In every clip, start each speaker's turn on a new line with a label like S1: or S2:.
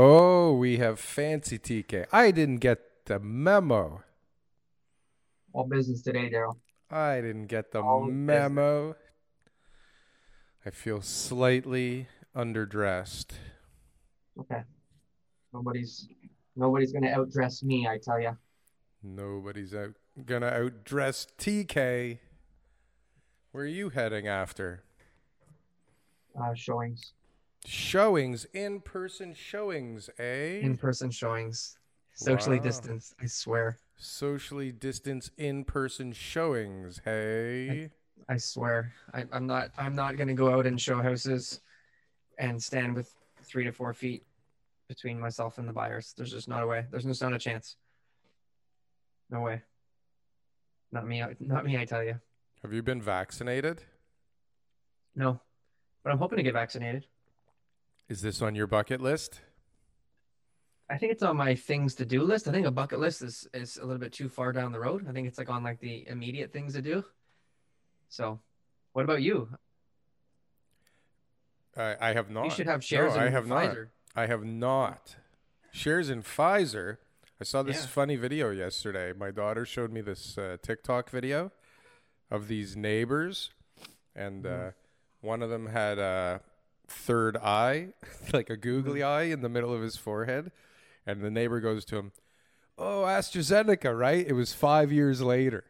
S1: Oh, we have fancy TK. I didn't get the memo.
S2: All business today, Daryl.
S1: I didn't get the
S2: All
S1: memo. I feel slightly underdressed.
S2: Okay. Nobody's nobody's gonna outdress me, I tell you.
S1: Nobody's out gonna outdress TK. Where are you heading after?
S2: Uh, showings,
S1: Showings, in person showings, eh?
S2: in-person showings, socially
S1: Wow.
S2: distanced. I swear.
S1: Socially distanced in person showings, hey?
S2: I swear. I, I'm not. I'm not gonna go out and show houses, and stand with three to four feet between myself and the buyers. There's just not a way. There's just not a chance. No way. Not me. Not me. I tell you.
S1: Have you been vaccinated?
S2: No. But I'm hoping to get vaccinated.
S1: Is this on your bucket list?
S2: I think it's on my things to do list. I think a bucket list is, is a little bit too far down the road. I think it's like on like the immediate things to do. So, what about you?
S1: I, I have not.
S2: You should have shares
S1: no,
S2: in
S1: I have not.
S2: Pfizer.
S1: I have not. Shares in Pfizer. I saw this
S2: Yeah.
S1: funny video yesterday. My daughter showed me this uh, TikTok video of these neighbors, and
S2: Mm-hmm.
S1: uh, one of them had a third eye, like a googly
S2: Mm-hmm.
S1: eye in the middle of his forehead, and the neighbor goes to him, "Oh, AstraZeneca, right? It was five years later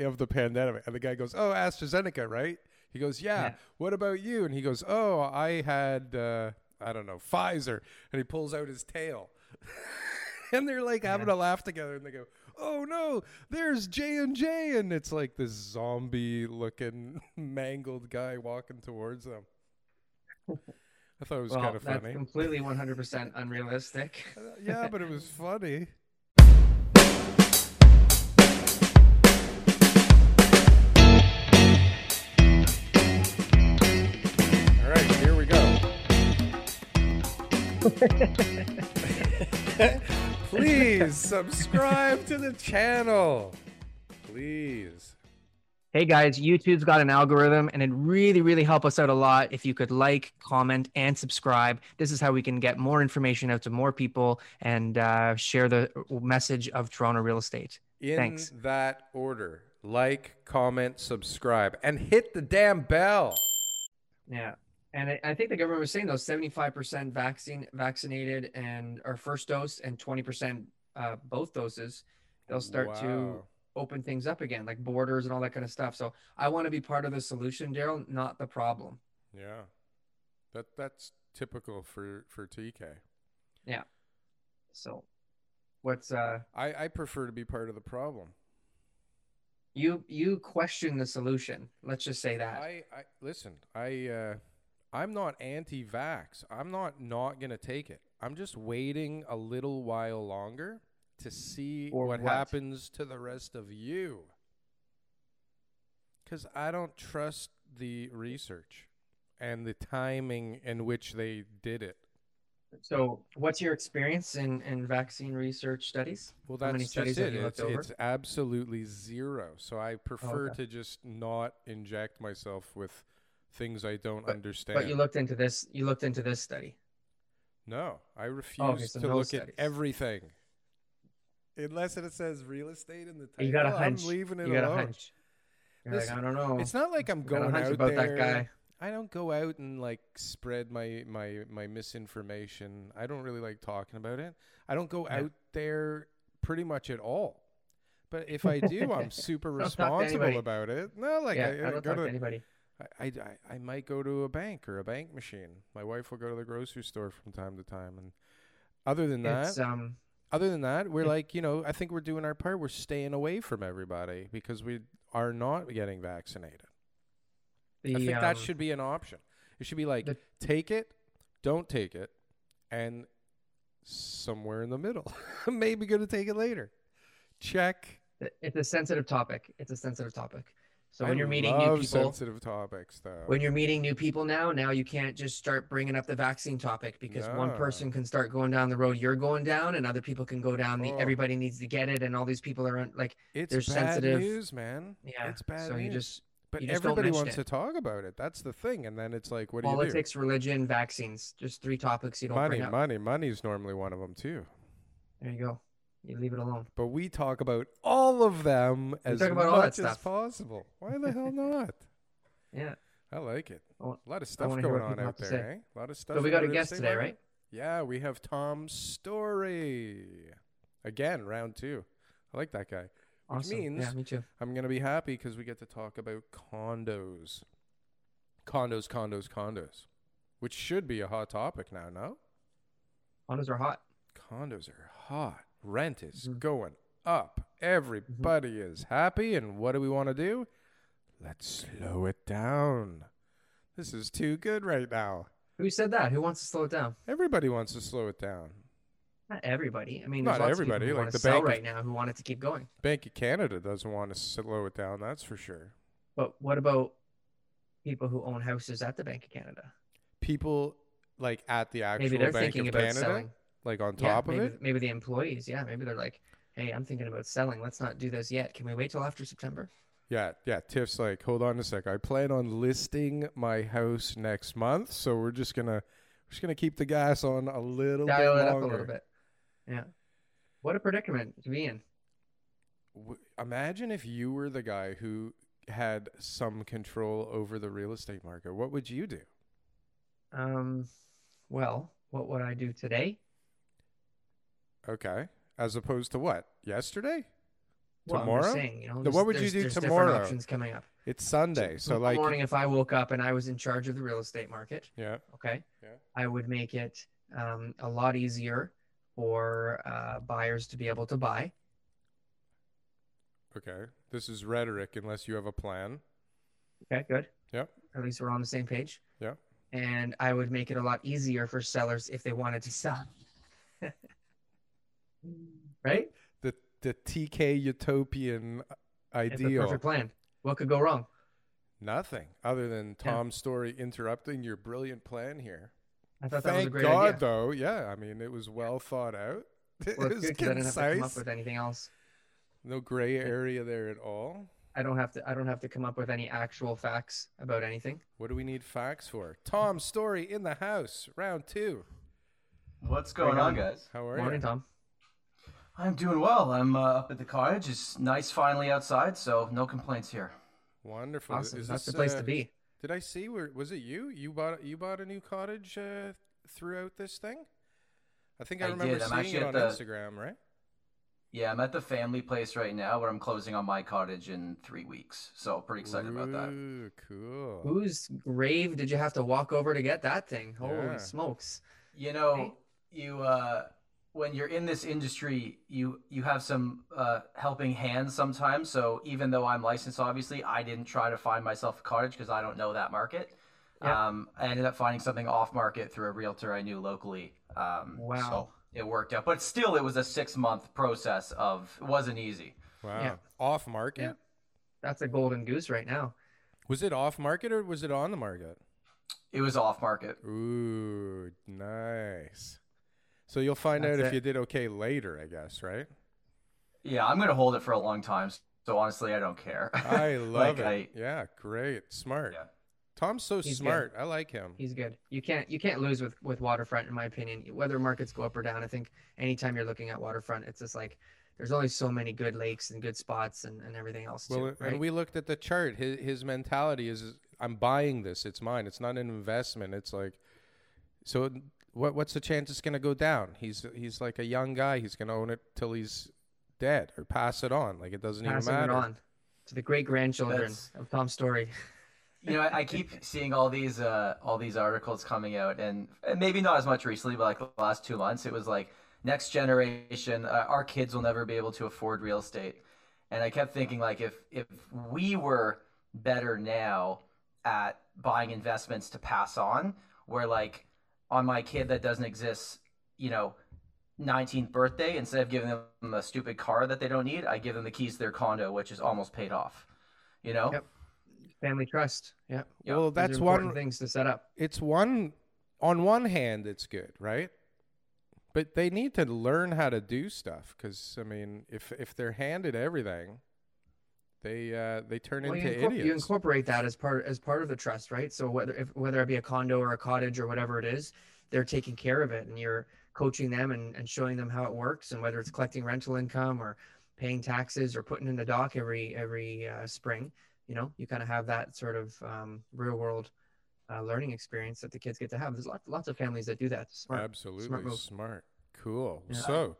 S1: of the pandemic." And the guy goes, "Oh, AstraZeneca, right?" He goes, "Yeah.
S2: Yeah.
S1: What about you?" And he goes, "Oh, I had uh, I don't know Pfizer," and he pulls out his tail. and they're like having a laugh together, and they go, "Oh no, there's J and J," and it's like this zombie-looking, mangled guy walking towards them. I thought it was
S2: Well,
S1: kind of
S2: that's completely 100% unrealistic.
S1: Uh, yeah, but it was funny. All right, here we go. Please subscribe to the channel. Please.
S2: Hey guys, YouTube's got an algorithm and it really, really help us out a lot if you could like, comment, and subscribe. This is how we can get more information out to more people and uh, share the message of Toronto real estate.
S1: In
S2: Thanks.
S1: that order like, comment, subscribe, and hit the damn bell.
S2: Yeah. And I, I think the government was saying those 75% vaccine vaccinated and our first dose and 20% uh, both doses, they'll start to
S1: Wow.
S2: Open things up again, like borders and all that kind of stuff. So I want to be part of the solution, Daryl, not the problem.
S1: Yeah. That that's typical for for TK. Yeah.
S2: So what's uh
S1: I I prefer to be part of the problem.
S2: you you question the solution. Let's just say that.
S1: I, I listen. I uh, I'm not anti-vax. I'm not not gonna take it. I'm just waiting a little while longer to see
S2: For
S1: what,
S2: what?
S1: happens to the rest of you. Because I don't trust the research and the timing in which they did it.
S2: So what's your experience in, in vaccine research studies?
S1: Well, that's
S2: studies
S1: just it. It's, it's absolutely zero. So I prefer
S2: okay.
S1: to just not inject myself with things I don't
S2: But-
S1: understand.
S2: But you looked into this you looked into this study.
S1: No, I refuse
S2: so
S1: to
S2: no
S1: look
S2: studies.
S1: at everything. Unless it says real estate in the title,
S2: You got a hunch.
S1: I'm leaving it
S2: you got
S1: alone.
S2: a hunch.
S1: Listen,
S2: like, I don't know.
S1: It's not like I'm going out
S2: about
S1: there.
S2: that guy.
S1: I don't go out and like spread my my my misinformation. I don't really like talking about it. I don't go
S2: Yeah.
S1: out there pretty much at all. But if I do, I'm super
S2: Don't talk to
S1: responsible about it. No, like
S2: yeah,
S1: I,
S2: I,
S1: I
S2: don't
S1: go
S2: talk
S1: to
S2: to anybody.
S1: I, I, I might go to a bank or a bank machine. My wife will go to the grocery store from time to time, and other than that,
S2: It's um
S1: other than that, we're like, you know, I think we're doing our part. We're staying away from everybody because we are not getting vaccinated.
S2: the
S1: I think that
S2: um,
S1: should be an option. It should be like
S2: the-
S1: take it, don't take it, and somewhere in the middle. Maybe going to take it later. Check.
S2: It's a sensitive topic. It's a sensitive topic. So
S1: I
S2: when you're meeting new people,
S1: sensitive topics, though.
S2: when you're meeting new people now, now you can't just start bringing up the vaccine topic because one person can start going down the road you're going down, and other people can go down the.
S1: Oh.
S2: Everybody needs to get it, and all these people are like,
S1: it's bad
S2: sensitive-
S1: news, man.
S2: yeah.
S1: it's bad
S2: so you
S1: news.
S2: just
S1: but
S2: you just don't
S1: everybody wants
S2: it.
S1: to talk about it. That's the thing. And then it's like, what do
S2: politics, you do? Politics, religion, vaccines. Just three topics you
S1: you
S2: don't
S1: do? Money,
S2: bring up.
S1: money, money's normally one of them too.
S2: There you go. You leave it alone.
S1: But we talk about all of them as
S2: all that
S1: much as possible. Why the hell not?
S2: Yeah.
S1: I like it.
S2: I want-
S1: A lot of stuff going on out there, eh? A lot of stuff.
S2: So we got a guest
S1: estate
S2: today, right?
S1: Yeah, we have Tom Story. Again, round two. I like that guy. Which
S2: Awesome.
S1: means
S2: yeah, me too.
S1: I'm going to be happy because we get to talk about condos. Condos, condos, condos. Which should be a hot topic now, no?
S2: Condos are hot.
S1: Condos are hot. Rent is
S2: Mhm.
S1: going up. Everybody is happy. And what do we want to do? Let's slow it down. This is too good right now.
S2: Who said that? Who wants to slow it down?
S1: Everybody wants to slow it down.
S2: Not everybody. I mean,
S1: Not
S2: lots
S1: everybody, like the bank of-
S2: right now who want it to keep going.
S1: Bank of Canada doesn't want to slow it down, that's for sure.
S2: But what about people who own houses at the Bank of Canada?
S1: People like at the actual
S2: Maybe they're
S1: Bank
S2: thinking
S1: of
S2: about
S1: Canada,
S2: selling.
S1: Like on
S2: Yeah,
S1: top
S2: maybe,
S1: of it.
S2: maybe the employees. Yeah, maybe they're like, "Hey, I'm thinking about selling. Let's not do this yet. Can we wait till after September?"
S1: Yeah, yeah. Tiff's like, hold on a sec. I plan on listing my house next month, so we're just gonna we're just gonna keep the gas on a little
S2: Dial
S1: bit
S2: it up
S1: longer.
S2: a little bit. Yeah. What a predicament to be in.
S1: Imagine if you were the guy who had some control over the real estate market. What would you do?
S2: Um, well, what would I do today?
S1: Okay, as opposed to what? Yesterday?
S2: Well,
S1: Tomorrow?
S2: saying, you know,
S1: No, what would you do
S2: there's
S1: tomorrow?
S2: Options coming up.
S1: It's Sunday, so
S2: Tomorrow
S1: like,
S2: morning, if I woke up and I was in charge of the real estate market,
S1: yeah,
S2: okay,
S1: Yeah.
S2: I would make it um, a lot easier for uh, buyers to be able to buy.
S1: okay. This is rhetoric, unless you have a plan.
S2: Okay, good.
S1: Yep.
S2: At least we're on the same page.
S1: Yeah.
S2: And I would make it a lot easier for sellers if they wanted to sell. right?
S1: The the TK utopian
S2: It's a
S1: ideal.
S2: perfect plan. What could go wrong?
S1: Nothing other than
S2: Yeah.
S1: Tom's story interrupting your brilliant plan here.
S2: I thought that was a
S1: Thank
S2: great
S1: God,
S2: idea.
S1: though. Yeah, I mean, it was well thought out. It
S2: Well, it's
S1: was
S2: good 'cause I didn't have to come up
S1: concise.
S2: with anything else.
S1: No gray area there at all.
S2: I don't have to. I don't have to come up with any actual facts about anything.
S1: What do we need facts for? Tom's story in the house, round two.
S3: What's going on, guys?
S1: How are
S2: Morning,
S1: you?
S2: Tom.
S3: I'm doing well. I'm uh, up at the cottage. It's nice finally outside, so no complaints here.
S1: Wonderful.
S2: Awesome.
S1: Is
S2: That's
S1: this,
S2: the place
S1: uh,
S2: to be.
S1: Did I see? Where was it? You? You bought? You bought a new cottage uh, throughout this thing? I think I,
S3: I
S1: remember
S3: did. I'm
S1: seeing it on
S3: the-
S1: Instagram, right?
S3: Yeah, I'm at the family place right now, where I'm closing on my cottage in three weeks. So pretty excited about that.
S1: Cool.
S2: Whose grave did you have to walk over to get that thing?
S1: Yeah.
S2: Holy smokes!
S3: You know,
S2: Right.
S3: you uh, when you're in this industry, you you have some uh, helping hands sometimes. So even though I'm licensed, obviously, I didn't try to find myself a cottage because I don't know that market.
S2: Yeah.
S3: Um, I ended up finding something off market through a realtor I knew locally. Um,
S2: Wow.
S3: So it worked out, but still, it was a six month process of it wasn't easy.
S1: Wow.
S2: Yeah.
S1: Off market?
S2: Yeah. That's a golden goose right now.
S1: Was it off market or was it on the market?
S3: It was off market.
S1: Ooh, nice. So you'll find
S2: That's
S1: out if
S2: it.
S1: you did okay later, I guess, right?
S3: Yeah, I'm gonna hold it for a long time. So honestly, I don't care.
S1: I love
S3: Like,
S1: it.
S3: I-
S1: yeah, great. Smart.
S3: Yeah.
S1: Tom's so
S2: He's good.
S1: smart. I like him.
S2: He's good. You can't you can't lose with with waterfront in my opinion. Whether markets go up or down, I think anytime you're looking at waterfront, it's just like there's only so many good lakes and good spots and, and everything else
S1: Well,
S2: too. Right?
S1: and we looked at the chart. His, his mentality is, I'm buying this. It's mine. It's not an investment. It's like, so what? What's the chance it's going to go down? He's he's like a young guy. He's going to own it till he's dead or pass it on. Like it doesn't
S2: Passing
S1: even
S2: it
S1: matter.
S2: on to the great grandchildren of Tom story.
S3: you know, I, I keep seeing all these uh, all these articles coming out, and, and maybe not as much recently, but like the last two months, it was like next generation, uh, our kids will never be able to afford real estate, and I kept thinking like if if we were better now at buying investments to pass on, where like on my kid that doesn't exist, you know, 19th birthday, instead of giving them a stupid car that they don't need, I give them the keys to their condo, which is almost paid off. You know?
S2: Yep. Family trust. Yeah.
S3: Yeah.
S1: Well, that's one.
S2: things to set up.
S1: It's one. On one hand, it's good, right? But they need to learn how to do stuff because I mean, if if they're handed everything, they uh, they turn
S2: Well, you,
S1: into
S2: incorpor- you incorporate that as part as part of the trust, right? So whether if, whether it be a condo or a cottage or whatever it is, they're taking care of it, and you're coaching them and, and showing them how it works, and whether it's collecting rental income or paying taxes or putting in the dock every every uh, spring, you know, you kind of have that sort of um, real world uh, learning experience that the kids get to have. There's lots lots of families that do that. Smart.
S1: Absolutely
S2: move.
S1: smart. Cool.
S2: Yeah.
S1: So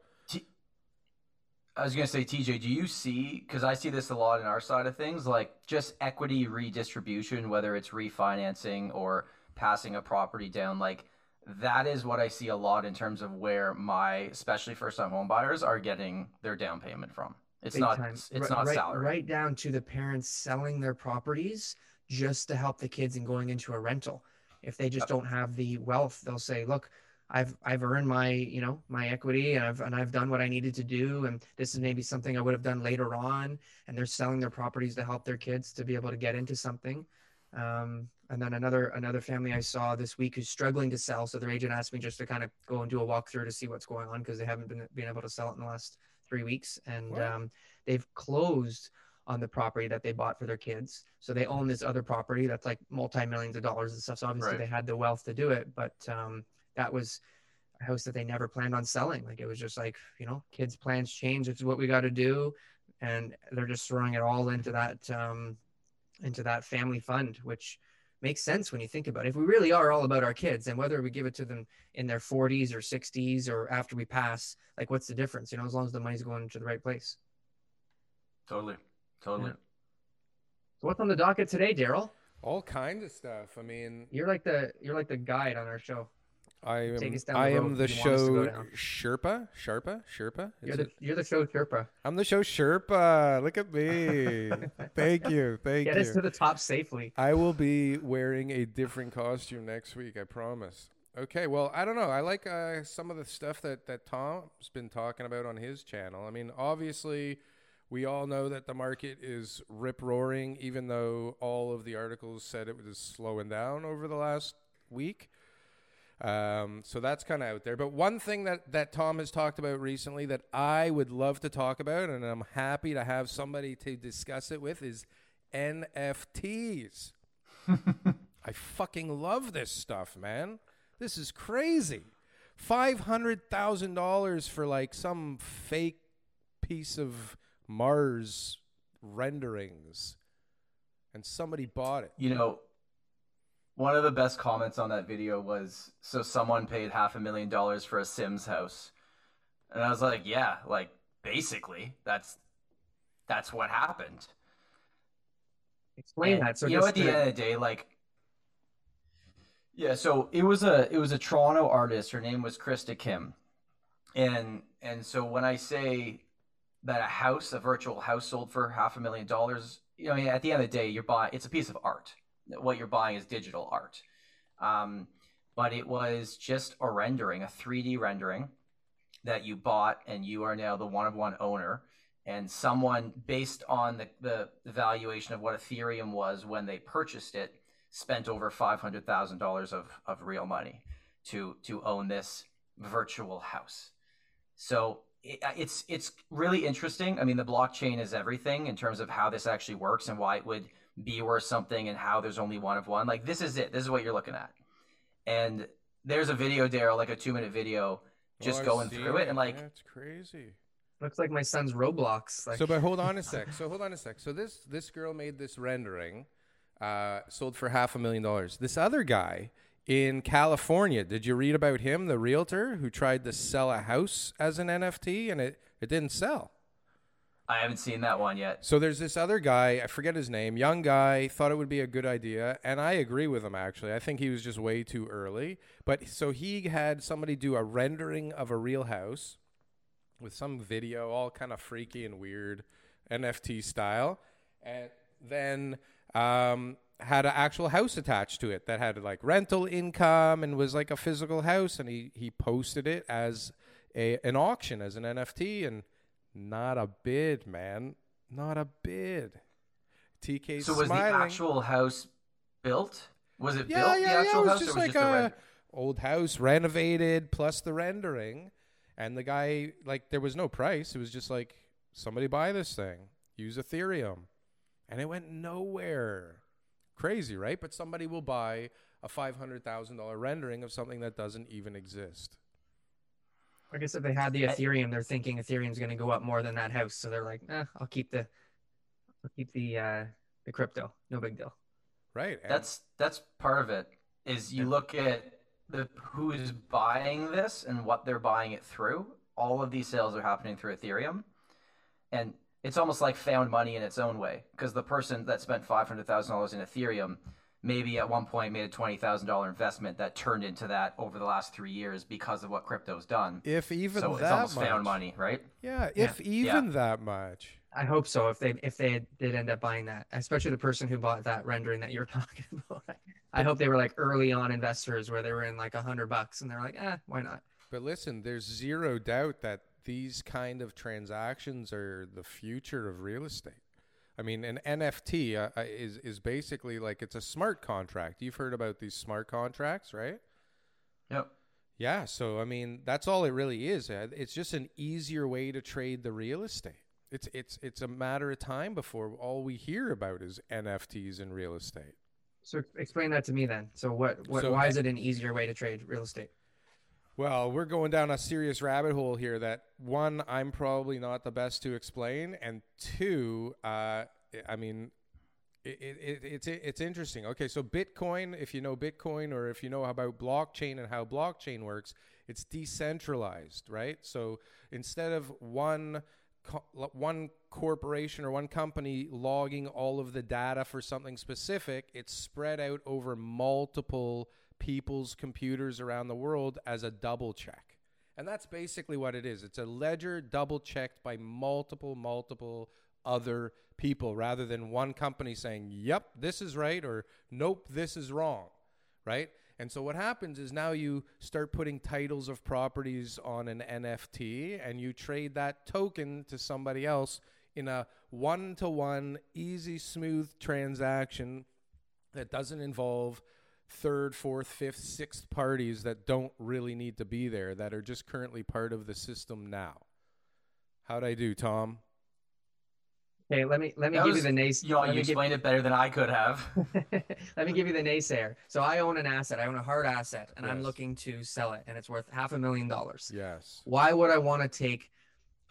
S3: I was gonna say, TJ, do you see? Because I see this a lot in our side of things, like just equity redistribution, whether it's refinancing or passing a property down. Like that is what I see a lot in terms of where my, especially first-time home buyers, are getting their down payment from. It's
S2: Big
S3: not.
S2: time.
S3: It's
S2: Right-
S3: not salary.
S2: Right down to the parents selling their properties just to help the kids and going into a rental. If they just don't have the wealth, they'll say, "Look, I've I've earned my you know my equity and I've and I've done what I needed to do, and this is maybe something I would have done later on." And they're selling their properties to help their kids to be able to get into something. Um, and then another another family I saw this week who's struggling to sell. So their agent asked me just to kind of go and do a walkthrough to see what's going on because they haven't been been able to sell it in the last three weeks, and
S1: What?
S2: um, they've closed on the property that they bought for their kids. So they own this other property that's like multi millions of dollars and stuff. So obviously
S3: Right.
S2: they had the wealth to do it, but um, that was a house that they never planned on selling. Like it was just like you know, kids' plans change. It's what we got to do, and they're just throwing it all into that um, into that family fund, which makes sense when you think about it. If we really are all about our kids, and whether we give it to them in their 40s or 60s or after we pass, like what's the difference? You know, as long as the money's going to the right place.
S3: Totally. Totally.
S2: Yeah. So what's on the docket today, Daryl?
S1: all kinds of stuff. I mean,
S2: You're like the you're like the guide on our show.
S1: I am
S2: us down the
S1: I am the
S2: you want us to go
S1: show. Sherpa, Sherpa, Sherpa.
S2: You're the you're the show Sherpa.
S1: I'm the show Sherpa. Look at me. thank you, thank
S2: Get
S1: you.
S2: us to the top safely.
S1: I will be wearing a different costume next week. I promise. Okay, well, I don't know. I like uh, some of the stuff that that Tom's been talking about on his channel. I mean, obviously, we all know that the market is rip roaring, even though all of the articles said it was slowing down over the last week. Um, so that's kind of out there. But one thing that, that Tom has talked about recently that I would love to talk about, and I'm happy to have somebody to discuss it with, is NFTs. I fucking love this stuff, man. This is crazy. Five hundred thousand dollars for like some fake piece of Mars renderings, and somebody bought it.
S3: You know, one of the best comments on that video was so someone paid half a million dollars for a Sims house. And I was like, yeah, like basically that's that's what happened.
S2: Explain
S3: And,
S2: that. So
S3: you know, at the
S2: to-
S3: end of the day, like, yeah. So it was a it was a Toronto artist. Her name was Krista Kim, and and so when I say that a house, a virtual house, sold for half a million dollars, you know, at the end of the day, you're buying it's a piece of art. What you're buying is digital art, um, but it was just a rendering, a 3D rendering that you bought, and you are now the one of one owner. And someone based on the, the, valuation of what ethereum was when they purchased it spent over $500000 of, of real money to to own this virtual house. So it, it's it's really interesting. I mean the blockchain is everything in terms of how this actually works and why it would be worth something and how there's only one of one like this is it this is what you're looking at and there's a video daryl like a two minute video just
S1: Oh,
S3: going through it and like
S1: yeah, it's crazy.
S2: looks like my son's Roblox. Like,
S1: So, but hold on a sec. So, hold on a sec. So, this this girl made this rendering, uh, sold for half a million dollars. This other guy in California, did you read about him, the realtor who tried to sell a house as an NFT and it it didn't sell?
S3: I haven't seen that one yet
S1: So there's this other guy, I forget his name, young guy, thought it would be a good idea, and I agree with him actually. I think he was just way too early. But so he had somebody do a rendering of a real house with some video, all kind of freaky and weird, NFT style, and then um, had an actual house attached to it that had like rental income and was like a physical house, and he he posted it as a an auction as an NFT, and not a bid, man, not a bid. TK
S3: So was
S1: smiling.
S3: the actual house built? Was it
S1: yeah,
S3: built
S1: yeah,
S3: the
S1: yeah.
S3: actual
S1: was
S3: house
S1: just
S3: or was
S1: like
S3: it just a
S1: a old house renovated plus the rendering, and the guy like there was no price. It was just like somebody buy this thing, use Ethereum, and it went nowhere. Crazy, right? But somebody will buy a five hundred thousand dollar rendering of something that doesn't even exist.
S2: I guess if they had the Ethereum, they're thinking Ethereum's going to go up more than that house, so they're like, eh, I'll keep the, I'll keep the uh, the crypto. No big deal.
S1: Right. and-
S3: That's that's part of it. Is you look at the who is buying this and what they're buying it through. All of these sales are happening through Ethereum, and it's almost like found money in its own way because the person that spent five hundred thousand dollars in Ethereum maybe at one point made a twenty thousand dollar investment that turned into that over the last three years because of what crypto's done.
S1: if even
S3: so it's almost
S1: much,
S3: found money, right?
S1: Yeah,
S2: Yeah.
S1: if even that much.
S2: I hope so. If they if they did end up buying that, especially the person who bought that rendering that you're talking about, I hope they were like early on investors where they were in like a hundred bucks and they're like, eh, why not?
S1: But listen, there's zero doubt that these kind of transactions are the future of real estate. I mean, an NFT uh, uh, is is basically like it's a smart contract. You've heard about these smart contracts, right?
S3: Yep.
S1: Yeah. So I mean, that's all it really is. Uh, It's just an easier way to trade the real estate. It's it's it's a matter of time before all we hear about is NFTs in real estate.
S2: So explain that to me then. So what what
S1: So-
S2: why is it an easier way to trade real estate?
S1: Well, we're going down a serious rabbit hole here that one, I'm probably not the best to explain, and two, uh, I mean, it, it, it, it's it's interesting. Okay, so Bitcoin, if you know Bitcoin or if you know about blockchain and how blockchain works, it's decentralized, right? So instead of one one corporation or one company logging all of the data for something specific, it's spread out over multiple people's computers around the world as a double check. And that's basically what it is. It's a ledger double checked by multiple, multiple other people rather than one company saying, yep, this is right, or nope, this is wrong, right? And so what happens is now you start putting titles of properties on an NFT and you trade that token to somebody else in a one to one, easy, smooth transaction that doesn't involve third, fourth, fifth, sixth parties that don't really need to be there that are just currently part of the system now. How'd I do, Tom?
S2: Okay, let me let me
S3: That
S2: give
S3: was-
S2: you the naysayer.
S3: You know, you
S2: me give-
S3: explained it better than I could have.
S2: Let me give you the naysayer. So I own an asset. I own a hard asset, and I'm looking to sell it, and it's worth half a million dollars.
S1: Yes.
S2: Why would I want to take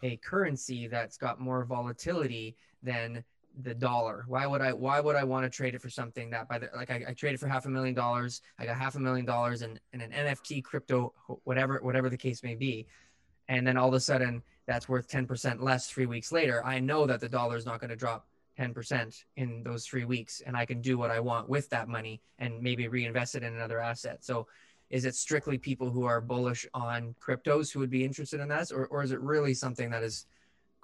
S2: a currency that's got more volatility than the dollar? Why would I? Why would I want to trade it for something that by the like I, I traded for half a million dollars? I got half a million dollars in, in an NFT, crypto, whatever whatever the case may be, and then all of a sudden that's worth ten percent less three weeks later. I know that the dollar is not going to drop 10% in those three weeks and I can do what I want with that money and maybe reinvest it in another asset. So is it strictly people who are bullish on cryptos who would be interested in this, Or, or is it really something that is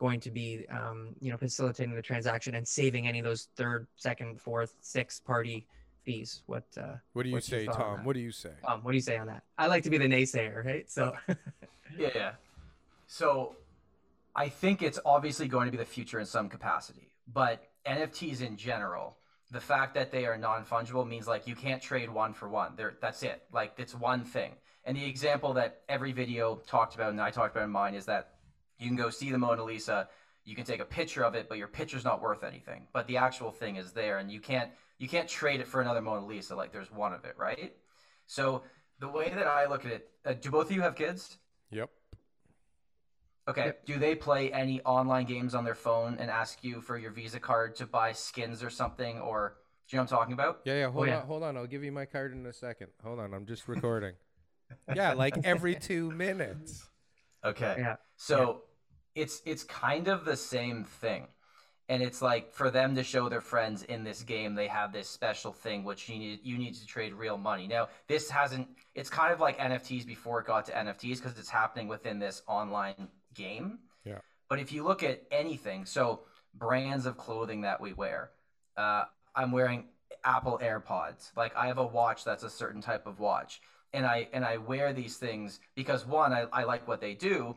S2: going to be, um, you know, facilitating the transaction and saving any of those third, second, fourth, sixth party fees? What, uh,
S1: What do you
S2: What's
S1: say, Tom? What do you say?
S2: um, what do you say on that? I like to be the naysayer, right? So
S3: Yeah, yeah. So I think it's obviously going to be the future in some capacity, but NFTs in general, the fact that they are non-fungible means like you can't trade one for one. There, that's it. Like it's one thing. And the example that every video talked about and I talked about in mine is that you can go see the Mona Lisa, you can take a picture of it, but your picture's not worth anything. But the actual thing is there, and you can't you can't trade it for another Mona Lisa. Like there's one of it, right? So the way that I look at it, uh, do both of you have kids?
S1: Yep.
S3: Okay.
S2: Yep.
S3: Do they play any online games on their phone and ask you for your Visa card to buy skins or something? Or do you know what I'm talking about?
S1: Yeah, yeah. Hold
S2: yeah.
S1: on, hold on. I'll give you my card in a second. Hold on, I'm just recording. yeah, like every two minutes.
S3: Okay.
S2: yeah,
S3: So it's it's kind of the same thing. And it's like for them to show their friends in this game they have this special thing which you need you need to trade real money. Now, this hasn't it's kind of like NFTs before it got to NFTs because it's happening within this online game.
S1: Yeah.
S3: But if you look at anything, so brands of clothing that we wear, uh, I'm wearing Apple AirPods. Like I have a watch that's a certain type of watch. and I and I wear these things because one, I, I like what they do,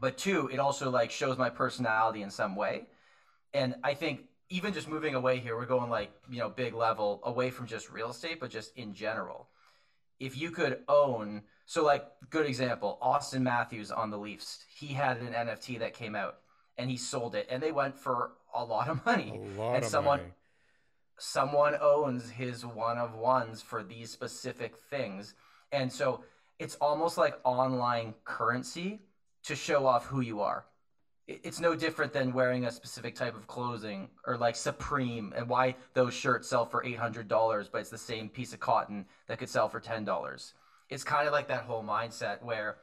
S3: but two, it also like shows my personality in some way. And I think even just moving away here, we're going like, you know, big level away from just real estate, but just in general. If you could own, so like, good example, Auston Matthews on the Leafs, he had an NFT that came out and he sold it and they went for a lot of money.
S1: A lot
S3: and
S1: of
S3: someone,
S1: money.
S3: someone owns his one of ones for these specific things. And so it's almost like online currency to show off who you are. It's no different than wearing a specific type of clothing or like Supreme and why those shirts sell for $800, but it's the same piece of cotton that could sell for $10. It's kind of like that whole mindset where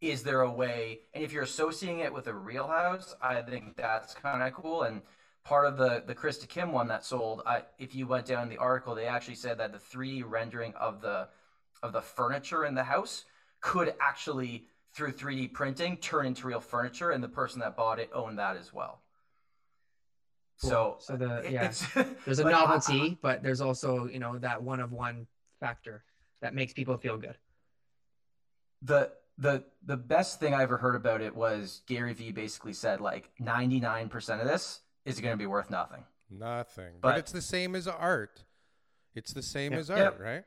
S3: is there a way and if you're associating it with a real house i think that's kind of cool and part of the the krista kim one that sold I, if you went down the article they actually said that the 3d rendering of the of the furniture in the house could actually through 3d printing turn into real furniture and the person that bought it owned that as well
S2: Cool.
S3: so
S2: So the- yeah. There's a
S3: like, I-
S2: novelty, uh-huh. but there's also you know that one of one factor that makes people feel good.
S3: the the the best thing I ever heard about it was Gary Vee basically said like 99% of this is going to be worth nothing.
S1: Nothing. But,
S3: But-
S1: it's the same as art. It's the same
S2: Yeah.
S1: as art,
S3: Yep.
S1: right?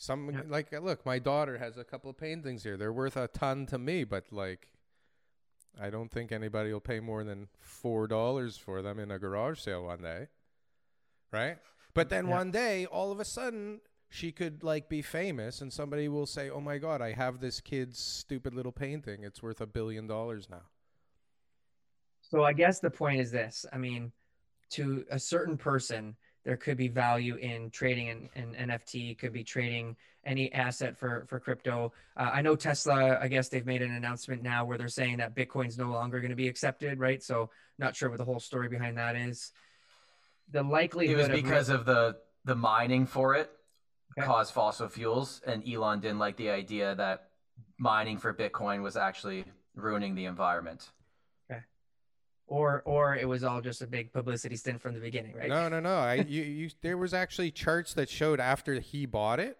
S1: Some
S2: Yeah.
S1: like look, my daughter has a couple of paintings here. They're worth a ton to me, but like I don't think anybody will pay more than four dollars for them in a garage sale one day. Right? But then
S2: Yeah.
S1: one day, all of a sudden, she could like be famous and somebody will say, Oh my god, I have this kid's stupid little painting. It's worth a billion dollars now.
S2: So I guess the point is this. I mean, to a certain person, there could be value in trading in, in NFT, could be trading any asset for for crypto. Uh, I know Tesla. I guess they've made an announcement now where they're saying that Bitcoin's no longer going to be accepted, right? So not sure what the whole story behind that is. The likelihood It
S3: was
S2: of
S3: because of the the mining for it
S2: Okay.
S3: caused fossil fuels and Elon didn't like the idea that mining for Bitcoin was actually ruining the environment.
S2: Or or it was all just a big publicity stint from the beginning, right?
S1: No, no, no. I you, you there was actually charts that showed after he bought it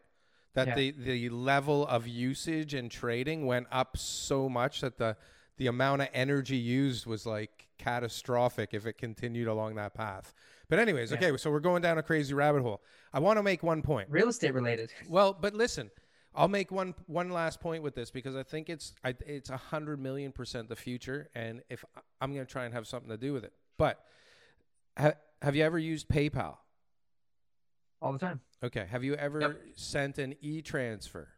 S1: that
S2: Yeah.
S1: the the level of usage and trading went up so much that the the amount of energy used was like catastrophic if it continued along that path. But anyways,
S2: Yeah.
S1: okay, so we're going down a crazy rabbit hole. I want to make one point.
S2: Real estate related.
S1: Well, but listen, I'll make one one last point with this because I think it's I, it's a hundred million percent the future, and if I'm going to try and have something to do with it. But ha, have you ever used PayPal?
S2: all the time.
S1: Okay. Have you ever
S3: Yep.
S1: sent an e-transfer?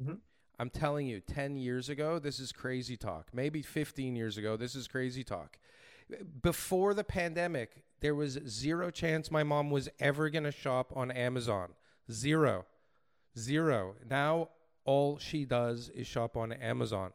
S2: Mhm.
S1: I'm telling you, 10 years ago, this is crazy talk. Maybe 15 years ago, this is crazy talk. Before the pandemic, there was zero chance my mom was ever going to shop on Amazon. Zero. Zero. Now all she does is shop on Amazon.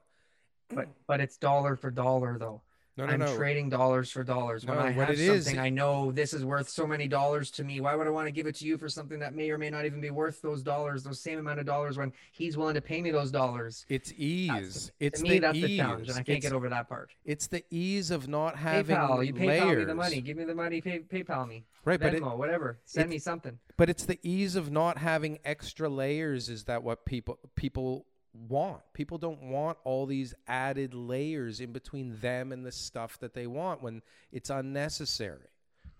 S2: But but it's dollar for dollar though.
S1: No, no,
S2: I'm
S1: no.
S2: trading dollars for dollars. When I
S1: what
S2: have
S1: it is-
S2: something, I know this is worth so many dollars to me. Why would I want to give it to you for something that may or may not even be worth those dollars, those same amount of dollars, when he's willing to pay me those dollars?
S1: It's ease. it's
S2: to me,
S1: the
S2: that's
S1: ease.
S2: the challenge, and I can't
S1: it's,
S2: get over that part.
S1: it's the ease of not having
S2: PayPal, you PayPal
S1: layers.
S2: me the money. Give me the money. Pay, PayPal me.
S1: Right, but it,
S2: whatever. Send
S1: it-
S2: me something.
S1: But it's the ease of not having extra layers is that what people people want. People don't want all these added layers in between them and the stuff that they want when it's unnecessary.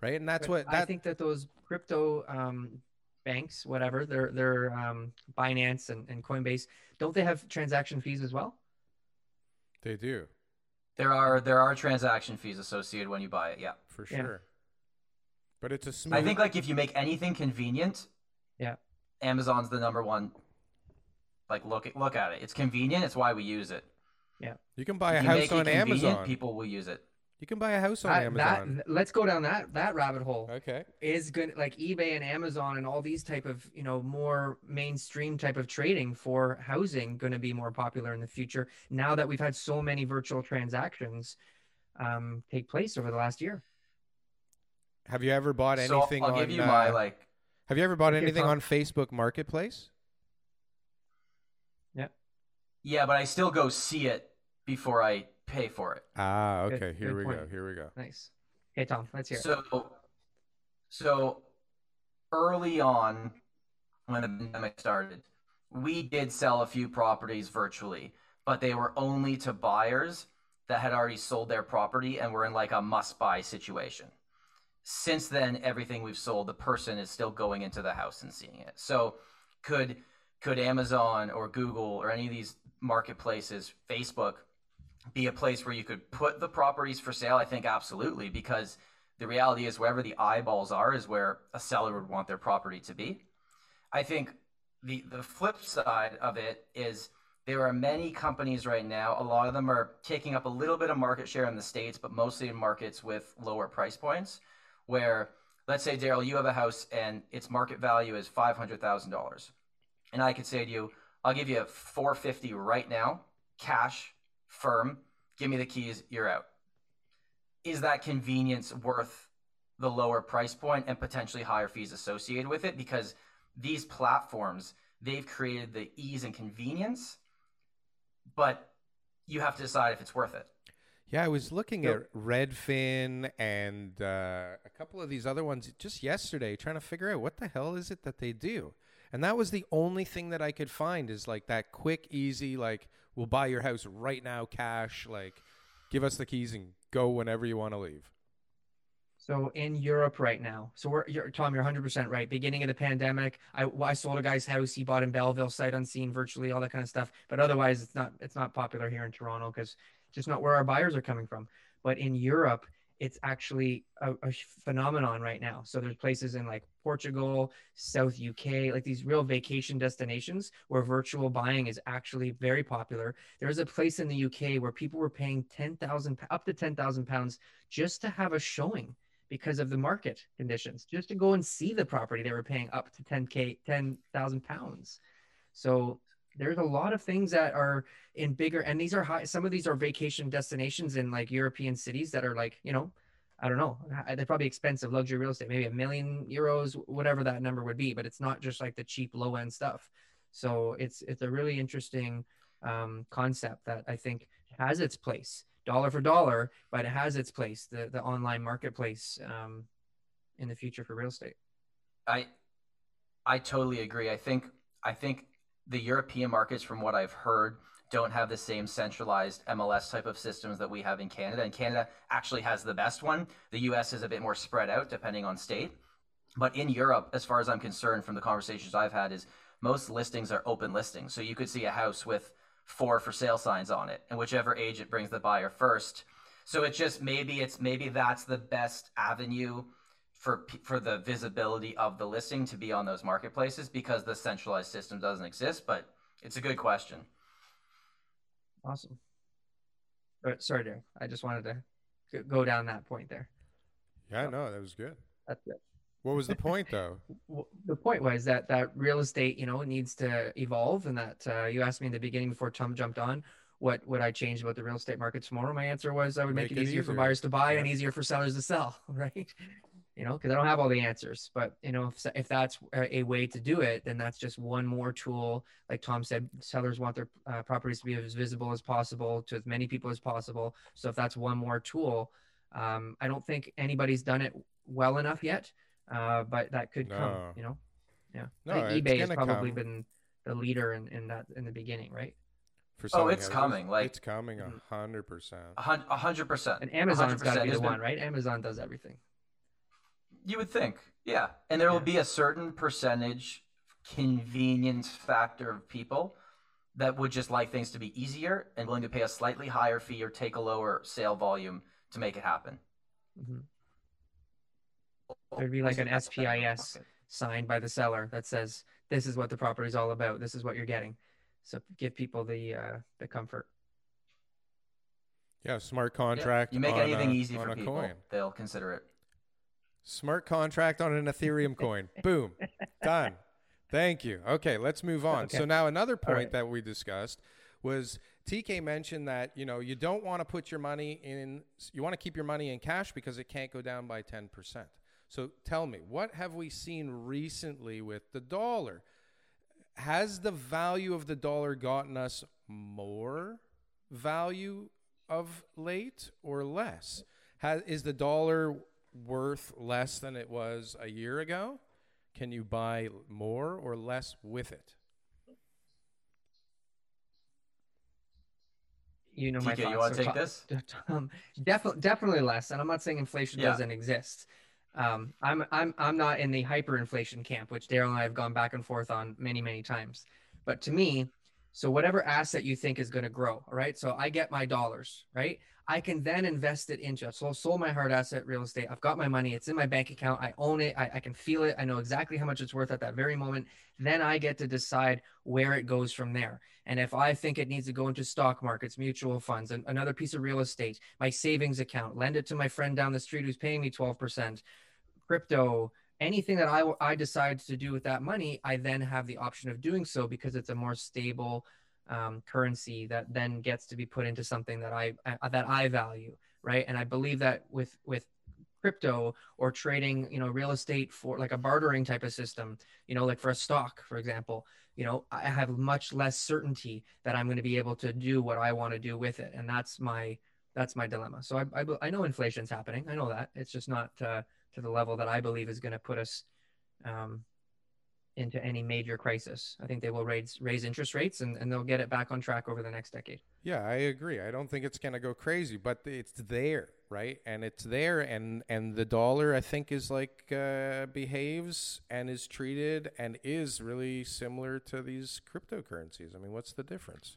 S1: Right? And that's
S2: But
S1: what
S2: I think that those crypto um, banks, whatever, they're they're um, Binance and, and Coinbase, don't they have transaction fees as well?
S1: they do,
S3: There are there are transaction fees associated when you buy it. Yeah.
S1: for
S2: Yeah.
S1: sure. But it's a smooth
S3: I think like if you make anything convenient,
S2: Yeah.
S3: Amazon's the number one. Like look at look at it. It's convenient. It's why we use it. Yeah.
S1: You can buy a
S3: you
S1: house
S3: make
S1: on
S3: it
S1: Amazon.
S3: people will use it.
S1: you can buy a house on
S2: That-
S1: Amazon.
S2: that- let's go down that that rabbit hole.
S1: okay.
S2: Is good like eBay and Amazon and all these type of you know more mainstream type of trading for housing going to be more popular in the future now that we've had so many virtual transactions um, take place over the last year.
S1: Have you ever bought anything?
S3: So
S1: anything
S3: I'll
S1: on
S3: give you my
S1: uh,
S3: like
S1: Have you ever bought anything on Facebook Marketplace?
S3: Yeah, but I still go see it before I pay for it.
S1: Ah,
S2: Good-
S1: okay. Here
S2: good
S1: we go. Here we go.
S2: Nice. Okay, Tom, let's hear it.
S3: So, so early on, when the pandemic started, we did sell a few properties virtually, but they were only to buyers that had already sold their property and were in like a must buy situation. Since then, everything we've sold, the person is still going into the house and seeing it. So could could Amazon or Google or any of these marketplaces, Facebook, be a place where you could put the properties for sale? I think absolutely, because the reality is wherever the eyeballs are is where a seller would want their property to be. I think the the flip side of it is there are many companies right now. A lot of them are taking up a little bit of market share in the states, but mostly in markets with lower price points. Where let's say Daryl, you have a house and its market value is five hundred thousand dollars, and I could say to you, I'll give you four fifty right now, cash, firm. Give me the keys. You're out. Is that convenience worth the lower price point and potentially higher fees associated with it? Because these platforms they've created the ease and convenience but you have to decide if it's worth it
S1: yeah i was looking yep. at redfin and uh, a couple of these other ones just yesterday trying to figure out what the hell is it that they do and that was the only thing that i could find is like that quick easy like we'll buy your house right now cash like give us the keys and go whenever you want to leave
S2: so in Europe right now, so we're you're, Tom, you're 100% right. Beginning of the pandemic, I, I sold a guy's house. He bought in Belleville, sight unseen, virtually all that kind of stuff. But otherwise, it's not it's not popular here in Toronto because just not where our buyers are coming from. But in Europe, it's actually a, a, phenomenon right now. So there's places in like Portugal, South UK, like these real vacation destinations where virtual buying is actually very popular. There's a place in the UK where people were paying 10,000 up to 10,000 pounds just to have a showing because of the market conditions. Just to go and see the property, they were paying up to 10k, 10,000 pounds. So there's a lot of things that are in bigger, and these are high. Some of these are vacation destinations in like European cities that are like, you know, I don't know, they're probably expensive luxury real estate, maybe a million euros, whatever that number would be. But it's not just like the cheap low end stuff. So it's it's a really interesting um, concept that I think has its place dollar for dollar, but it has its place, the the online marketplace um, in the future for real estate.
S3: I I totally agree. I think I think the European markets, from what I've heard, don't have the same centralized MLS type of systems that we have in Canada. And Canada actually has the best one. The US is a bit more spread out depending on state. But in Europe, as far as I'm concerned, from the conversations I've had, is most listings are open listings. So you could see a house with four for sale signs on it, and whichever agent brings the buyer first. So it's just maybe it's maybe that's the best avenue for for the visibility of the listing to be on those marketplaces because the centralized system doesn't exist. But it's a good question.
S2: Awesome. But sorry, Darren. I just wanted to go down that point there.
S1: Yeah, no, that was good.
S2: That's it.
S1: What was the point, though?
S2: the point was that that real estate, you know, needs to evolve, and that uh, you asked me in the beginning before Tom jumped on, what would I change about the real estate market tomorrow? My answer was I would make, make it, easier, easier, for buyers to buy yeah. and easier for sellers to sell, right? You know, because I don't have all the answers, but you know, if, if that's a, way to do it, then that's just one more tool. Like Tom said, sellers want their uh, properties to be as visible as possible to as many people as possible. So if that's one more tool, um, I don't think anybody's done it well enough yet uh, but that could no. come. You know, yeah. No, I think eBay has probably come. been the leader in, in that in the beginning, right?
S3: For oh, it's coming. Like
S1: it's coming a hundred percent.
S3: A hundred percent.
S2: And Amazon's got to be the one, right? Amazon does everything.
S3: You would think, yeah. And there will be a certain percentage convenience factor of people that would just like things to be easier and willing to pay a slightly higher fee or take a lower sale volume to make it happen.
S2: Mm-hmm. There'd be like an SPIS signed by the seller that says, "This is what the property is all about. This is what you're getting." So give people the uh, the comfort.
S1: Yeah, smart contract.
S3: Yeah. You make anything a, easy for people, coin. they'll consider it.
S1: Smart contract on an Ethereum coin. Boom, done. Thank you. Okay, let's move on. Okay. So now another point right. that we discussed was TK mentioned that you know you don't want to put your money in you want to keep your money in cash because it can't go down by 10%. So tell me, what have we seen recently with the dollar? Has the value of the dollar gotten us more value of late or less? Has, is the dollar worth less than it was a year ago? Can you buy more or less with it?
S2: You know my DK,
S3: You want to take this?
S2: Um, definitely less, and I'm not saying inflation
S3: yeah.
S2: doesn't exist. Um, I'm I'm I'm not in the hyperinflation camp, which Daryl and I have gone back and forth on many many times. But to me, so whatever asset you think is going to grow, all right? So I get my dollars, right? I can then invest it into. So I sold my hard asset real estate. I've got my money. It's in my bank account. I own it. I, I can feel it. I know exactly how much it's worth at that very moment. Then I get to decide where it goes from there. And if I think it needs to go into stock markets, mutual funds, and another piece of real estate, my savings account, lend it to my friend down the street who's paying me 12%, crypto, anything that I, I decide to do with that money, I then have the option of doing so because it's a more stable um, currency that then gets to be put into something that I, I that I value, right? And I believe that with with crypto or trading, you know, real estate for like a bartering type of system, you know, like for a stock, for example, you know, I have much less certainty that I'm going to be able to do what I want to do with it, and that's my that's my dilemma. So I I, I know inflation's happening. I know that it's just not uh, to the level that I believe is going to put us um, into any major crisis. I think they will raise raise interest rates and, and they'll get it back on track over the next decade.
S1: Yeah, I agree. I don't think it's going to go crazy, but it's there, right? And it's there, and and the dollar, I think, is like uh, behaves and is treated and is really similar to these cryptocurrencies. I mean, what's the difference?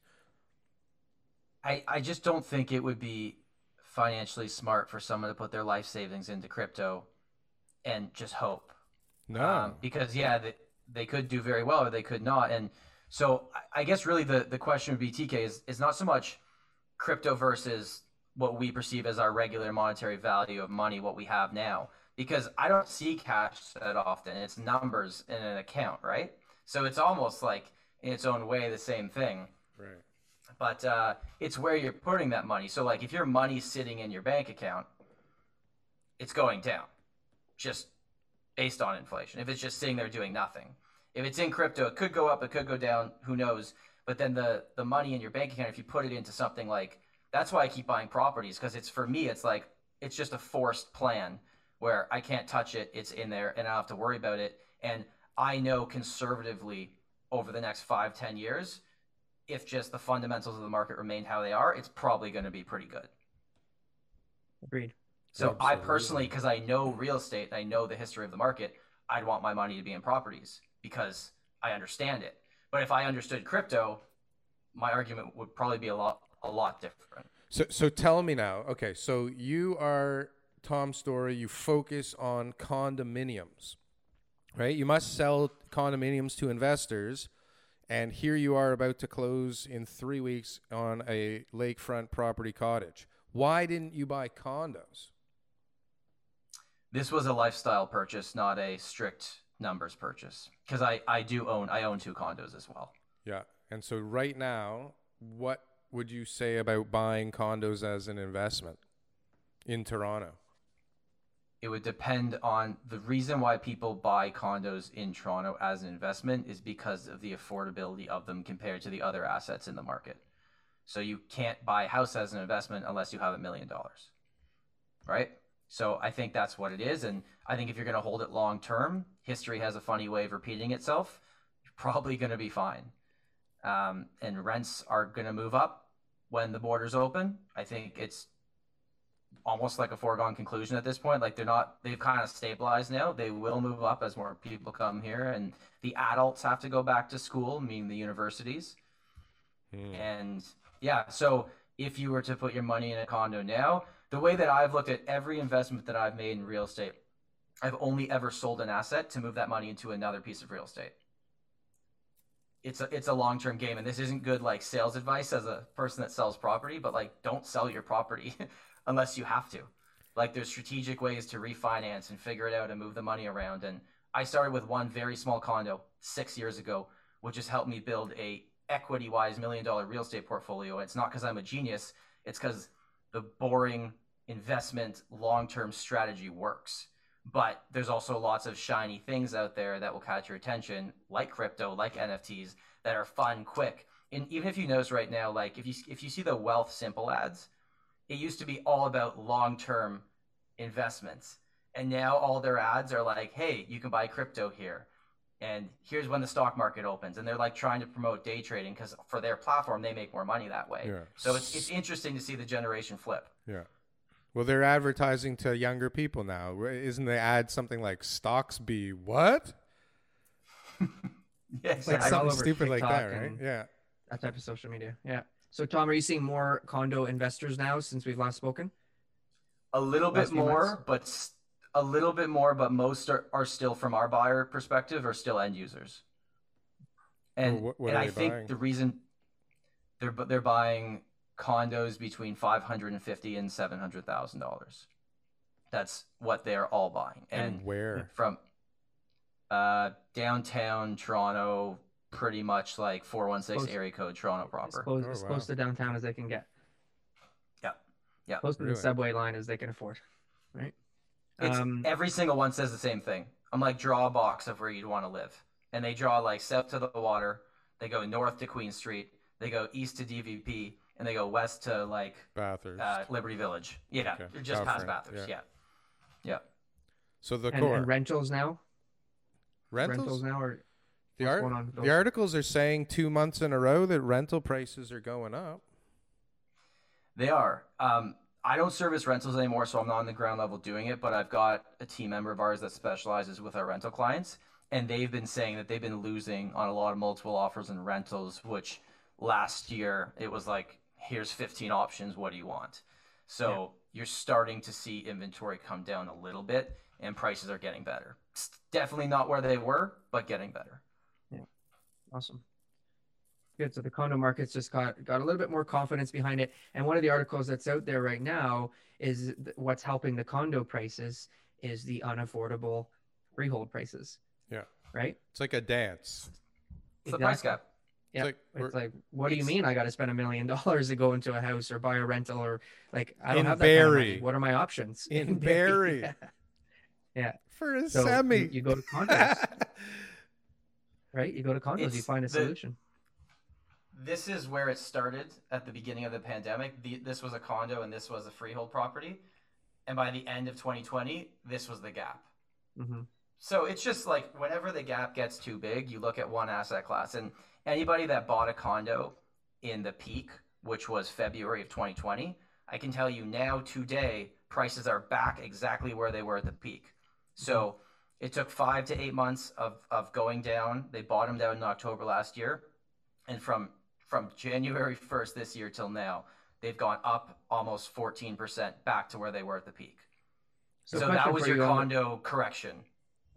S3: I, I just don't think it would be financially smart for someone to put their life savings into crypto and just hope.
S1: No,
S3: Um, because yeah, they, they could do very well or they could not. And so I, I guess really the, the question would be TK is, is not so much crypto versus what we perceive as our regular monetary value of money, what we have now. Because I don't see cash that often. It's numbers in an account, right? So it's almost like in its own way the same thing
S1: right.
S3: but uh, it's where you're putting that money. So, like, if your money's sitting in your bank account, it's going down, just based on inflation. If it's just sitting there doing nothing, if it's in crypto, it could go up, it could go down. Who knows? But then the the money in your bank account, if you put it into something like, that's why I keep buying properties because it's for me, it's like it's just a forced plan where I can't touch it. It's in there, and I don't have to worry about it. And I know conservatively over the next five, ten years if just the fundamentals of the market remain how they are, it's probably going to be pretty good.
S2: Agreed.
S3: So I personally, because I know real estate, and I know the history of the market, I'd want my money to be in properties because I understand it. But if I understood crypto, my argument would probably be a lot, a lot different.
S1: So, so tell me now. Okay, so you are Tom Storey. You focus on condominiums, right? You must sell condominiums to investors, and here you are about to close in three weeks on a lakefront property cottage. Why didn't you buy condos?
S3: This was a lifestyle purchase, not a strict numbers purchase. Because I, I do own, I own two condos as well.
S1: Yeah, and so right now, what would you say about buying condos as an investment in Toronto?
S3: it would depend on the reason why people buy condos in Toronto as an investment is because of the affordability of them compared to the other assets in the market. So you can't buy a house as an investment unless you have a million dollars. Right? So I think that's what it is and I think if you're going to hold it long term, history has a funny way of repeating itself. You're probably going to be fine. Um, and rents are going to move up when the borders open. I think it's almost like a foregone conclusion at this point. Like they're not, they've kind of stabilized now. They will move up as more people come here, and the adults have to go back to school, meaning the universities.
S1: Hmm.
S3: And yeah, so if you were to put your money in a condo now, the way that I've looked at every investment that I've made in real estate, I've only ever sold an asset to move that money into another piece of real estate. It's a it's a long term game, and this isn't good like sales advice as a person that sells property, but like don't sell your property unless you have to. Like there's strategic ways to refinance and figure it out and move the money around. And I started with one very small condo six years ago, which has helped me build a equity wise million dollar real estate portfolio. It's not because I'm a genius, it's because the boring investment long term strategy works. But there's also lots of shiny things out there that will catch your attention, like crypto, like NFTs, that are fun, quick. And even if you notice right now, like if you if you see the Wealthsimple ads, it used to be all about long term investments, and now all their ads are like, "Hey, you can buy crypto here." And here's when the stock market opens and they're like trying to promote day trading because for their platform they make more money that way
S1: Yeah.
S3: so it's, it's interesting to see the generation flip
S1: Yeah. Well, they're advertising to younger people now. Isn't the ad something like stocks be what?
S3: yeah,
S1: Like
S2: Exactly. all
S1: something
S2: over
S1: stupid like that, right? Yeah.
S2: that type of social media. Yeah. So Tom, are you seeing more condo investors now since we've last spoken?
S3: a little
S2: Last
S3: bit more
S2: months?
S3: but s- a little bit more but most are, are still from our buyer perspective are still end users and,
S1: Well, what- what
S3: and i think
S1: buying?
S3: the reason they're bu- they're buying condos between 550 and 700 thousand dollars that's what they're all buying
S1: And,
S3: and
S1: where?
S3: from uh downtown toronto pretty much like 416
S2: Close-
S3: area code toronto
S2: As
S3: proper
S2: close,
S1: Oh,
S2: as
S1: wow.
S2: close to downtown as they can get.
S3: Yeah. Yeah.
S2: Close to
S1: Really?
S2: the subway line as they can afford. Right.
S3: It's
S2: Um,
S3: every single one says the same thing. I'm like, draw a box of where you'd want to live, and they draw like south to the water. They go north to Queen Street. They go east to DVP, and they go west to like
S1: Bathurst.
S3: uh, Liberty Village. Yeah,
S1: Okay.
S3: just past
S1: Calfrey,
S3: Bathurst.
S1: yeah.
S3: Yeah. yeah,
S1: so the
S2: and,
S1: core
S2: and rentals now.
S1: rentals.
S2: now are
S1: the, art-
S2: going on with
S1: the articles are saying two months in a row that rental prices are going up.
S3: They are. Um, I don't service rentals anymore, so I'm not on the ground level doing it. But I've got a team member of ours that specializes with our rental clients, and they've been saying that they've been losing on a lot of multiple offers and rentals. Which last year it was like, here's 15 options. What do you want? So you're starting to see inventory come down a little bit, and prices are getting better. It's definitely not where they were, but getting better. Yeah.
S2: Awesome. Good. So the condo market's just got got a little bit more confidence behind it. And one of the articles that's out there right now is what's helping the condo prices is the unaffordable freehold prices.
S1: Yeah.
S2: Right.
S1: It's like a dance.
S3: It's the price gap.
S2: Yeah.
S1: like
S2: It's like, what do you mean? I got to spend a million dollars to go into a house or buy a rental or like I don't have that kind of money.
S1: Barrie.
S2: What are my options?
S1: In Barrie.
S2: Yeah.
S1: For a
S2: So
S1: semi.
S2: you, you go to condos, right? You go to condos, you find a
S3: the-
S2: solution.
S3: This is where it started at the beginning of the pandemic. The, this was a condo and this was a freehold property. And by the end of 2020, this was the gap.
S2: hmm
S3: So it's just like whenever the gap gets too big, you look at one asset class. And anybody that bought a condo in the peak, which was February of 2020, I can tell you now, today, prices are back exactly where they were at the peak. So it took five to eight months of, of going down. They bottomed out in October last year. And from from January 1st this year till now, they've gone up almost 14% back to where they were at the peak. So,
S2: question
S3: that was your
S2: you on-
S3: condo correction.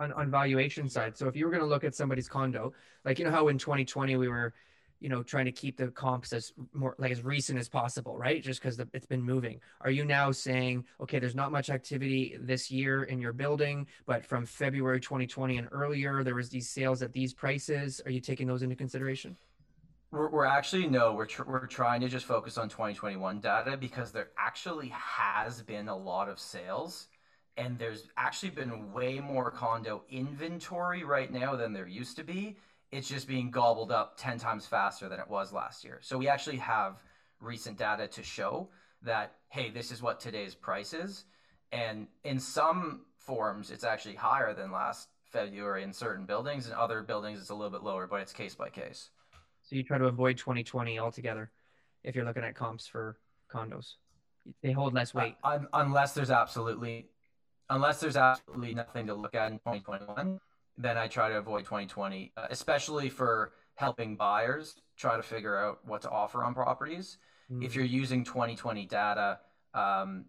S2: on, on valuation side. So if you were going to look at somebody's condo, like you know how in 2020 we were, you know, trying to keep the comps as more like as recent as possible, right? Just because it's been moving. Are you now saying, okay, there's not much activity this year in your building, but from February 2020 and earlier, there was these sales at these prices. Are you taking those into consideration?
S3: We're, we're actually no, we're tr- we're trying to just focus on 2021 data because there actually has been a lot of sales, and there's actually been way more condo inventory right now than there used to be. It's just being gobbled up 10 times faster than it was last year. So we actually have recent data to show that hey, this is what today's price is, and in some forms it's actually higher than last February in certain buildings, and other buildings it's a little bit lower, but it's case by case.
S2: So you try to avoid 2020 altogether if you're looking at comps for condos. They hold less weight.
S3: Uh, un- unless there's absolutely, unless there's absolutely nothing to look at in 2021, then I try to avoid 2020, uh, especially for helping buyers try to figure out what to offer on properties.
S2: Mm.
S3: If you're using 2020 data, um,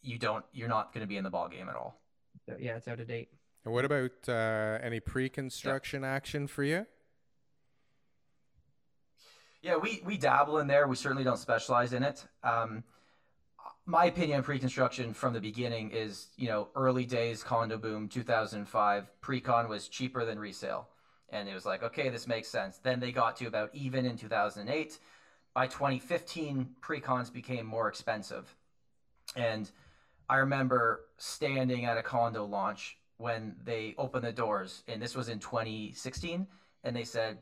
S3: you don't, you're not going to be in the ball game at all.
S2: yeah, it's out of date.
S1: And what about uh, any pre-construction action for you?
S3: Yeah, we, we dabble in there. We certainly don't specialize in it. Um, my opinion on pre-construction from the beginning is, you know, early days condo boom, 2005, pre-con was cheaper than resale. And it was like, okay, this makes sense. Then they got to about even in 2008. By 2015, pre-cons became more expensive. And I remember standing at a condo launch when they opened the doors, and this was in 2016, and they said,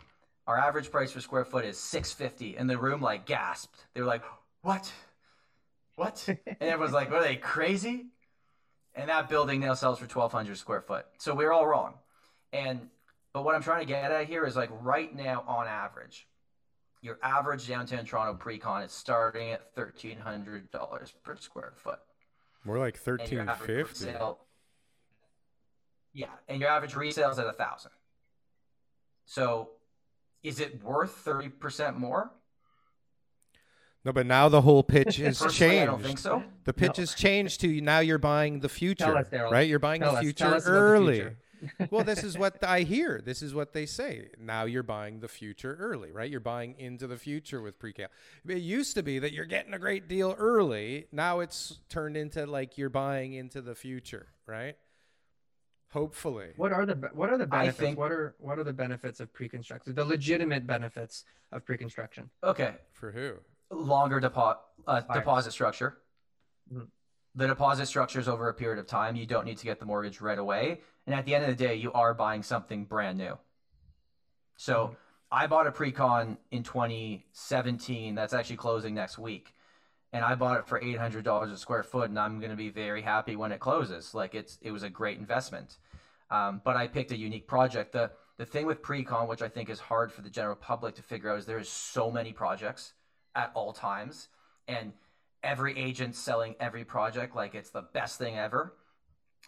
S3: our average price per square foot is 650 and the room like gasped. They were like what? What? And everyone's like what are they crazy? And that building now sells for 1200 square foot. So we are all wrong. And but what I'm trying to get at here is like right now, on average, your average downtown Toronto pre-con is starting at thirteen hundred dollars per square foot.
S1: More like thirteen fifty.
S3: resale- Yeah, and your average resale is at a thousand. So, is it worth thirty percent more?
S1: No, but now the whole pitch has
S3: Personally,
S1: changed.
S3: I don't think so.
S1: The pitch
S2: No.
S1: has changed to now you're buying the future,
S2: us,
S1: right? You're buying
S2: Tell
S1: the
S2: us-
S1: future
S2: tell us about the
S1: early.
S2: future.
S1: well, this is what I hear. This is what they say. Now you're buying the future early, right? You're buying into the future with pre-con. It used to be that you're getting a great deal early. Now it's turned into like you're buying into the future, right? Hopefully.
S2: What are the what are the benefits?
S3: think-
S2: What are what are the benefits of pre-construction? The legitimate benefits of pre-construction.
S3: Okay,
S1: For who?
S3: longer depo- uh, deposit structure.
S2: Mhm.
S3: The deposit structure is over a period of time. You don't need to get the mortgage right away. And at the end of the day, you are buying something brand new. So
S2: Mhm.
S3: I bought a pre-con in 2017 that's actually closing next week. And I bought it for $800 a square foot, and I'm going to be very happy when it closes. Like it's it was a great investment. Um, but I picked a unique project. The the thing with pre-con, which I think is hard for the general public to figure out, is there is so many projects at all times, and every agent selling every project like it's the best thing ever.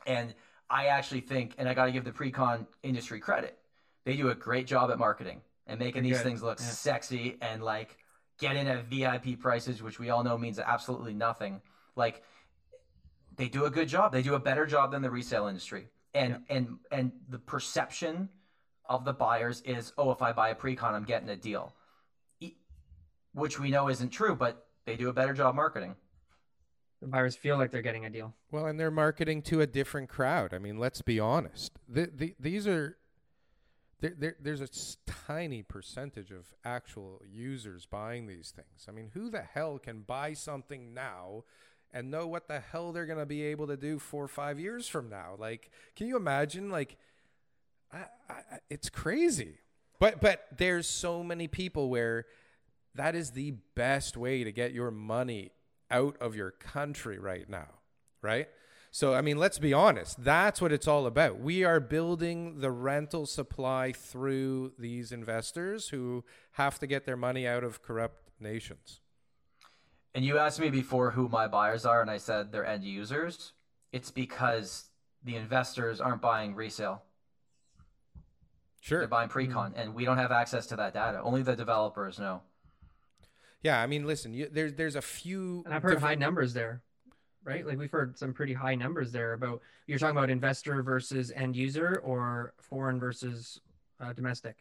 S3: And I actually think, and I got to give the pre-con industry credit, they do a great job at marketing and making
S2: They're
S3: these
S2: good,
S3: things look
S2: yeah.
S3: sexy and like get in at VIP prices, which we all know means absolutely nothing. Like they do a good job. They do a better job than the resale industry. And and and the perception of the buyers is, oh, if I buy a pre-con, I'm getting a deal, which we know isn't true, but they do a better job marketing.
S2: The buyers feel like they're getting a deal.
S1: Well, and they're marketing to a different crowd. I mean, let's be honest. The, the, these are there, there, there's a tiny percentage of actual users buying these things. I mean, who the hell can buy something now and know what the hell they're going to be able to do four or five years from now? Like, can you imagine? Like, I, I, it's crazy. But but there's so many people where that is the best way to get your money out of your country right now, right? So I mean, let's be honest. That's what it's all about. We are building the rental supply through these investors who have to get their money out of corrupt nations.
S3: And you asked me before who my buyers are, and I said they're end users. It's because the investors aren't buying resale;
S1: Sure.
S3: they're buying pre-con, mm-hmm. and we don't have access to that data. Only the developers know.
S1: Yeah, I mean, listen, you, there's there's a few.
S2: And I've heard high numbers there, right? Like we've heard some pretty high numbers there about you're talking about investor versus end user or foreign versus uh, domestic.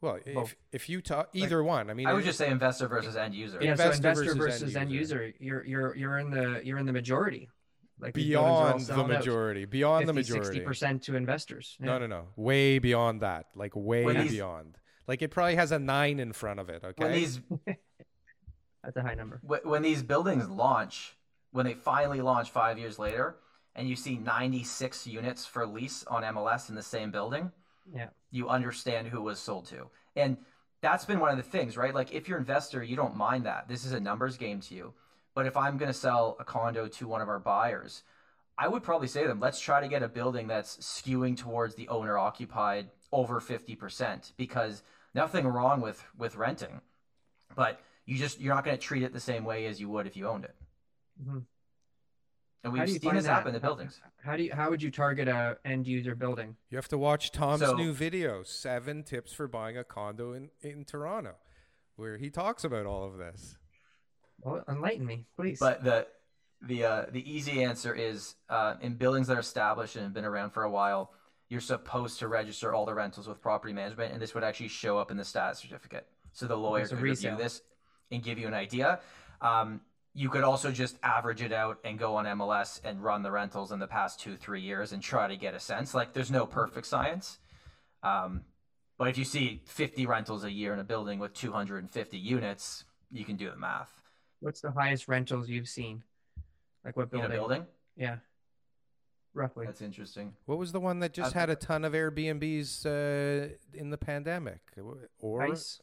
S1: Well, if
S2: both.
S1: if you talk either one, I mean,
S3: I would just say investor versus end user.
S2: Yeah, so
S1: Investor
S2: investor
S1: versus
S2: versus,
S1: end
S2: end,
S1: user.
S2: user. You're you're you're in the you're in the majority. Like these buildings are all
S1: beyond the
S2: selling out.
S1: majority, beyond the
S2: 50,
S1: majority.
S2: 60% to investors.
S1: No,
S2: Yeah.
S1: no, no. Way beyond that. Like way
S3: When these-
S1: beyond. Like it probably has a nine in front of it. Okay.
S3: When these
S2: That's a high number.
S3: wh- when these buildings launch, when they finally launch five years later, and you see 96 units for lease on MLS in the same building,
S2: Yeah.
S3: you understand who was sold to. And that's been one of the things, right? Like if you're an investor, you don't mind that. This is a numbers game to you. But if I'm going to sell a condo to one of our buyers, I would probably say to them, let's try to get a building that's skewing towards the owner occupied over 50% because nothing wrong with with renting. But you just you're not going to treat it the same way as you would if you owned it.
S2: Mhm.
S3: And
S2: How
S3: we've
S2: do you
S3: seen this happen in
S2: How-
S3: buildings.
S2: How do you how would you target a end user building?
S1: You have to watch Tom's
S3: So-
S1: new video, Seven Tips for Buying a Condo in, in Toronto, where he talks about all of this.
S2: Well, enlighten me, please.
S3: But the the uh, the easy answer is uh, in buildings that are established and have been around for a while, you're supposed to register all the rentals with property management, and this would actually show up in the status certificate. So the lawyer
S2: so
S3: could review this and give you an idea. Um, you could also just average it out and go on MLS and run the rentals in the past two three years and try to get a sense. Like there's no perfect science. Um, but if you see 50 rentals a year in a building with 250 units, you can do the math.
S2: What's the highest rentals you've seen? Like what
S3: In
S2: building?
S3: a building,
S2: Yeah. Roughly.
S3: that's interesting.
S1: What was the one that just
S3: Uh,
S1: had a ton of Airbnbs uh, in the pandemic? Or
S2: Ice.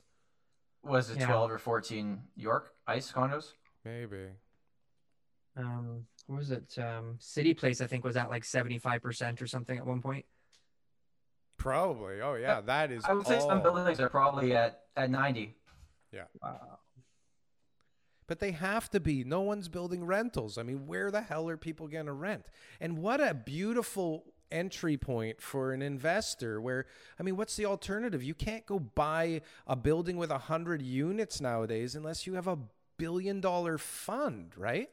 S3: Was it
S2: Yeah.
S3: 12 or 14 York ice condos?
S1: Maybe.
S2: Um, what was it? Um, City Place, I think, was at like seventy five percent or something at one point.
S1: Probably. Oh yeah, that is.
S3: I would say some buildings are probably at at 90. Yeah.
S2: Wow.
S1: But they have to be. No one's building rentals. I mean, where the hell are people going to rent? And what a beautiful entry point for an investor where I mean, what's the alternative? You can't go buy a building with a 100 units nowadays unless you have a billion dollar fund, right?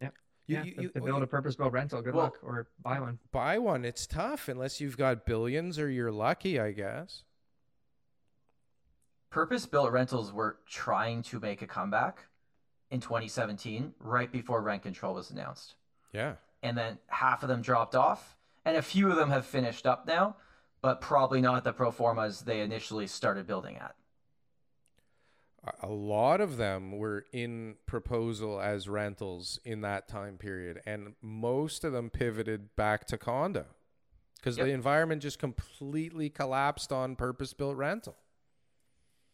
S2: Yep.
S1: You,
S2: yeah,
S1: you,
S2: to-
S1: you-
S2: to build a purpose-built rental. Good
S3: Well-
S2: luck, or buy one.
S1: buy one. It's tough unless you've got billions or you're lucky, I guess.
S3: Purpose built rentals were trying to make a comeback in 2017, right before rent control was announced.
S1: Yeah.
S3: And then half of them dropped off, and a few of them have finished up now, but probably not the pro formas they initially started building at.
S1: A- a lot of them were in proposal as rentals in that time period and most of them pivoted back to condo because
S3: Yep.
S1: the environment just completely collapsed on purpose built rental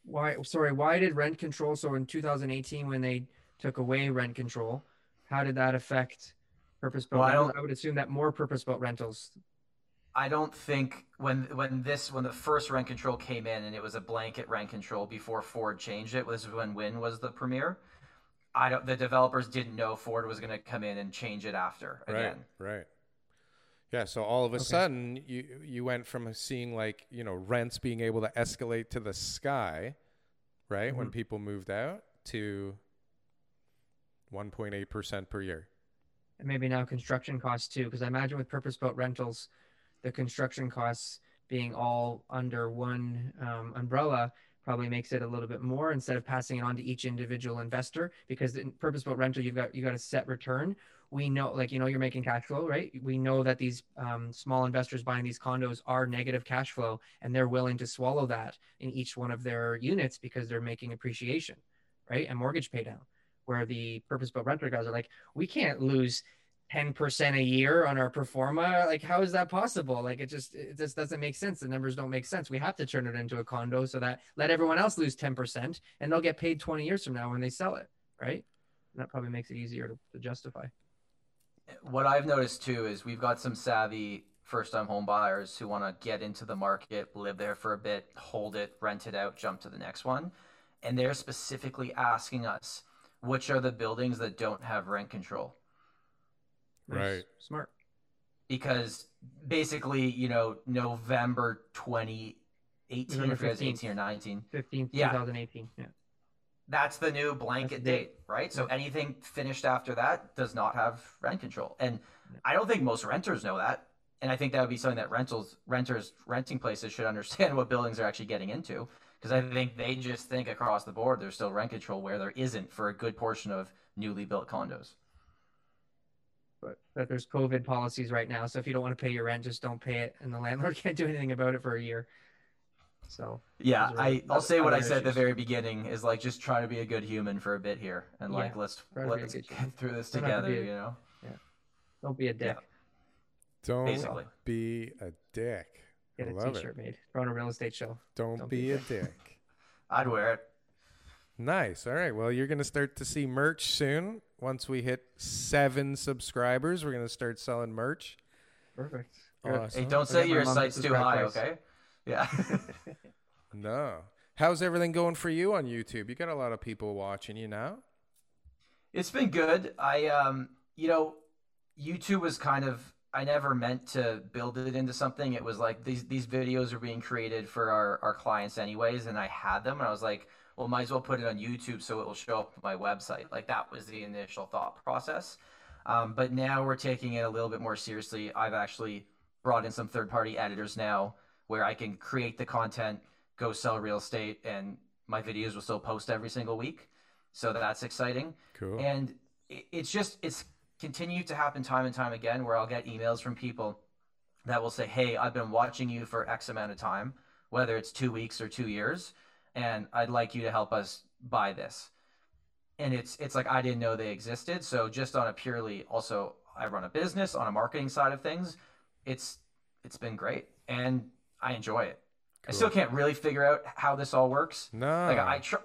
S2: Why? Sorry. Why did rent control? So in 2018, when they took away rent control, how did that affect purpose-built?
S3: Well, I
S2: rentals? I would assume that more purpose-built rentals.
S3: I don't think when when this when the first rent control came in and it was a blanket rent control before Ford changed it was when Wynne was the premier. I don't. The developers didn't know Ford was going to come in and change it after again.
S1: right right yeah so all of a
S2: Okay.
S1: sudden you you went from seeing like you know rents being able to escalate to the sky right when
S2: Mhm.
S1: people moved out to 1.8% per year
S2: and maybe now construction costs too because i imagine with purpose-built rentals the construction costs being all under one um, umbrella probably makes it a little bit more instead of passing it on to each individual investor because in purpose-built rental you've got you got a set return. We know like you know you're making cash flow right? We know that these um, small investors buying these condos are negative cash flow and they're willing to swallow that in each one of their units because they're making appreciation right? And mortgage pay down. Where the purpose-built renter guys are like we can't lose 10% a year on our pro forma like how is that possible? Like it just it just doesn't make sense. The numbers don't make sense. We have to turn it into a condo so that let everyone else lose 10% and they'll get paid 20 years from now when they sell it right? And that probably makes it easier to, to justify.
S3: What I've noticed too is we've got some savvy first-time home buyers who want to get into the market, live there for a bit, hold it, rent it out, jump to the next one, and they're specifically asking us which are the buildings that don't have rent control.
S2: Nice.
S1: Right.
S2: smart
S3: because basically, you know, November 2018,
S2: November
S3: if
S2: 15th.
S3: 18 or 19,
S2: 15
S3: Yeah.
S2: 2018 yeah
S3: that's the new blanket
S2: the date.
S3: date, right? So anything finished after that does not have rent control. And I don't think most renters know that. And I think that would be something that rentals, renters, renting places should understand what buildings they're actually getting into. Because I mm-hmm. think they just think across the board there's still rent control where there isn't for a good portion of newly built condos.
S2: But that there's covid policies right now. So if you don't want to pay your rent just don't pay it. And the landlord can't do anything about it for a year. So
S3: Yeah,
S2: are-
S3: I, I'll say what I
S2: other
S3: said at the very beginning is like just try to be a good human for a bit here and like let's
S2: try to be a
S3: let's get
S2: human.
S3: through this
S2: Don't to
S3: together,
S2: a-
S3: you know.
S2: yeah, don't be a dick.
S1: Don't
S3: Basically.
S1: be a dick.
S2: Get
S1: I
S2: a
S1: love
S2: t-shirt
S1: it.
S2: made. Throw on a real estate show.
S1: Don't,
S2: Don't
S1: be
S2: be
S1: a
S2: a
S1: dick.
S3: I'd wear it.
S1: Nice. All right. Well, you're going to start to see merch soon. Once we hit seven subscribers, we're going to start selling merch.
S2: perfect
S1: Awesome.
S3: Hey, don't
S2: I
S3: say your
S2: mom
S3: site's too high,
S2: twice.
S3: okay? Yeah.
S1: No. How's everything going for you on YouTube? You got a lot of people watching you now.
S3: It's been good. I um you know, YouTube was kind of I never meant to build it into something. It was like these these videos are being created for our, our clients anyways, and I had them and I was like, well might as well put it on YouTube so it will show up on my website. Like that was the initial thought process. Um, but now we're taking it a little bit more seriously. I've actually brought in some third party editors now where I can create the content, go sell real estate, and my videos will still post every single week. So that's exciting
S1: Cool.
S3: and it's just it's continued to happen time and time again where i'll get emails from people that will say hey i've been watching you for x amount of time whether it's two weeks or two years and i'd like you to help us buy this and it's it's like i didn't know they existed so just on a purely also i run a business on a marketing side of things it's it's been great and i enjoy it i still can't really figure out how this all works
S1: no.
S3: like i try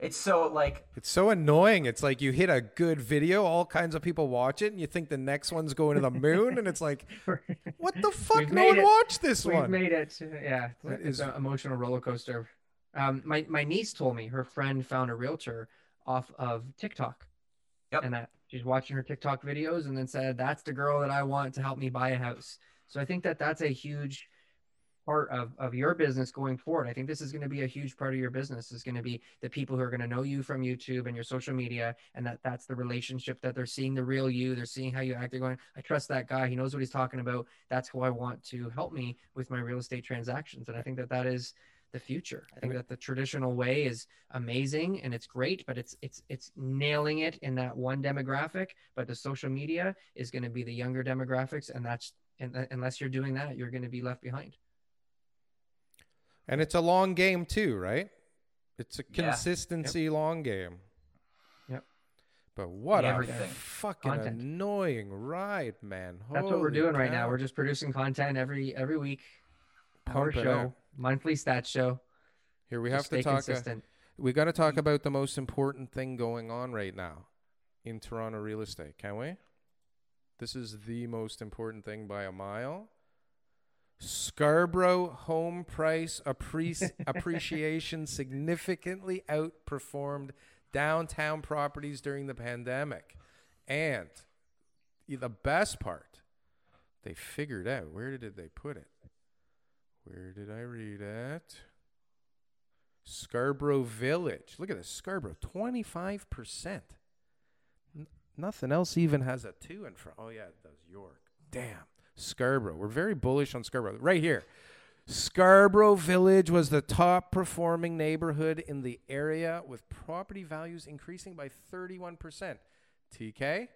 S3: it's so like
S1: it's so annoying. It's like you hit a good video, all kinds of people watch it, and you think the next one's going to the moon, and it's like, What the fuck?
S2: We've
S1: No one
S2: it.
S1: watched this one.
S2: We've
S1: one.
S2: made it. Yeah, it's,
S1: What
S2: it's
S1: is-
S2: an emotional roller coaster. Um, my my niece told me her friend found a realtor off of TikTok.
S3: Yep.
S2: And that she's watching her TikTok videos and then said, "That's the girl that I want to help me buy a house." So I think that that's a huge part of, of your business going forward. I think this is going to be a huge part of your business is going to be the people who are going to know you from YouTube and your social media and that that's the relationship that they're seeing the real you. They're seeing how you act. They're going, I trust that guy. He knows what he's talking about. That's who I want to help me with my real estate transactions. And I think that that is the future. I think that the traditional way is amazing and it's great, but it's it's it's nailing it in that one demographic. But the social media is going to be the younger demographics, and that's and unless you're doing that, you're going to be left behind.
S1: And it's a long game too, right? It's a
S3: Yeah.
S1: consistency long game.
S2: Yep.
S1: But what a
S3: Everything.
S1: fucking
S2: Content.
S1: annoying ride, man.
S2: That's what we're doing right now. We're just producing content every every week. Our
S1: Pump it
S2: show, monthly stats show.
S1: Here we have to
S2: stay
S1: talk.
S2: consistent.
S1: we got to talk about the most important thing going on right now in Toronto real estate, can we? This is the most important thing by a mile. Scarborough home price appreci- appreciation significantly outperformed downtown properties during the pandemic. And the best part, they figured out where did they put it? Where did I read it? Scarborough Village. Look at this. Scarborough, 25%. N- nothing else even has a two in front. Oh, yeah, it does. York. Damn. Scarborough. We're very bullish on Scarborough. Right here. Scarborough Village was the top performing neighborhood in the area with property values increasing by 31%. TK?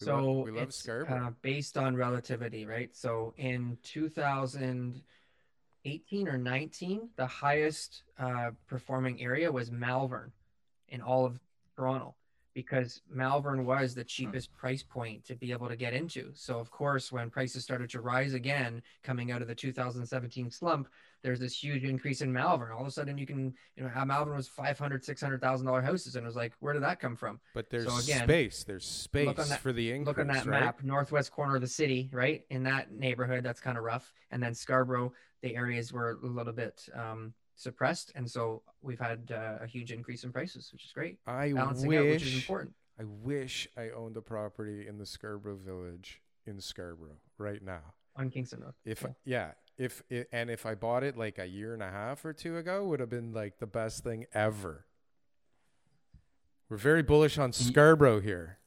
S1: We
S2: So
S1: love- we love
S2: it's uh, based on relativity, right? So in 2018 or 19, the highest uh, performing area was Malvern in all of Toronto because Malvern was the cheapest price point to be able to get into. So of course, when prices started to rise again, coming out of the 2017 slump, there's this huge increase in Malvern. All of a sudden, you can, you know, Malvern was 500, 600 thousand dollar houses, and it was like, where did that come from?
S1: But there's
S2: So again,
S1: space. There's space
S2: that-
S1: for the increase.
S2: look on that
S1: right?
S2: map northwest corner of the city right in that neighborhood that's kind of rough and then scarborough the areas were a little bit um, suppressed and so we've had uh, a huge increase in prices which is great
S1: I
S2: balancing
S1: wish
S2: out which is important
S1: I wish I owned a property in the Scarborough Village in Scarborough right now.
S2: on kingston road
S1: If
S2: Yeah.
S1: yeah, if it, and if I bought it like a year and a half or two ago, would have been like the best thing ever. We're very bullish on Scarborough here.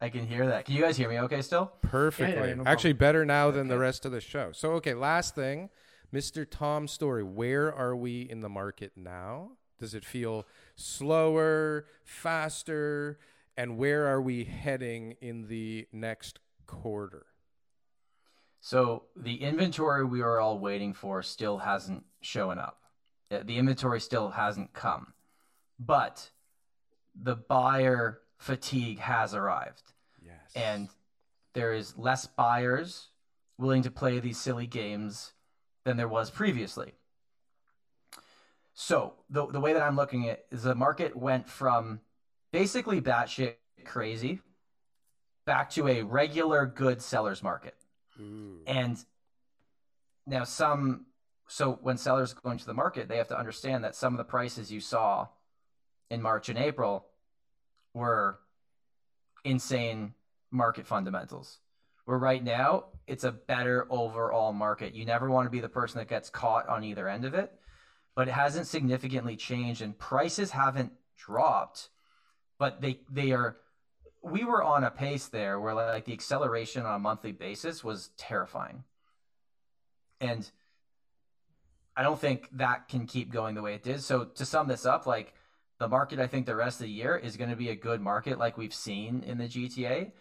S3: I can hear that. Can you guys hear me okay still?
S1: Perfectly.
S2: no.
S1: Actually, better now than the rest of the show. So, okay, last thing, Mr. Tom Storey. Where are we in the market now? Does it feel slower, faster, and where are we heading in the next quarter?
S3: So the inventory we were all waiting for still hasn't shown up. Uh, The inventory still hasn't come. But the buyer fatigue has arrived.
S1: Yes.
S3: and there is less buyers willing to play these silly games than there was previously. So the the way that I'm looking at it is the market went from basically batshit crazy back to a regular good sellers market.
S1: Ooh.
S3: And now some so when sellers go into the market, they have to understand that some of the prices you saw in March and April were insane market fundamentals. Where right now it's a better overall market. You never want to be the person that gets caught on either end of it, but it hasn't significantly changed and prices haven't dropped, but they they are we were on a pace there where like the acceleration on a monthly basis was terrifying. And I don't think that can keep going the way it did. So to sum this up, like the market, I think the rest of the year is going to be a good market like we've seen in the GTA,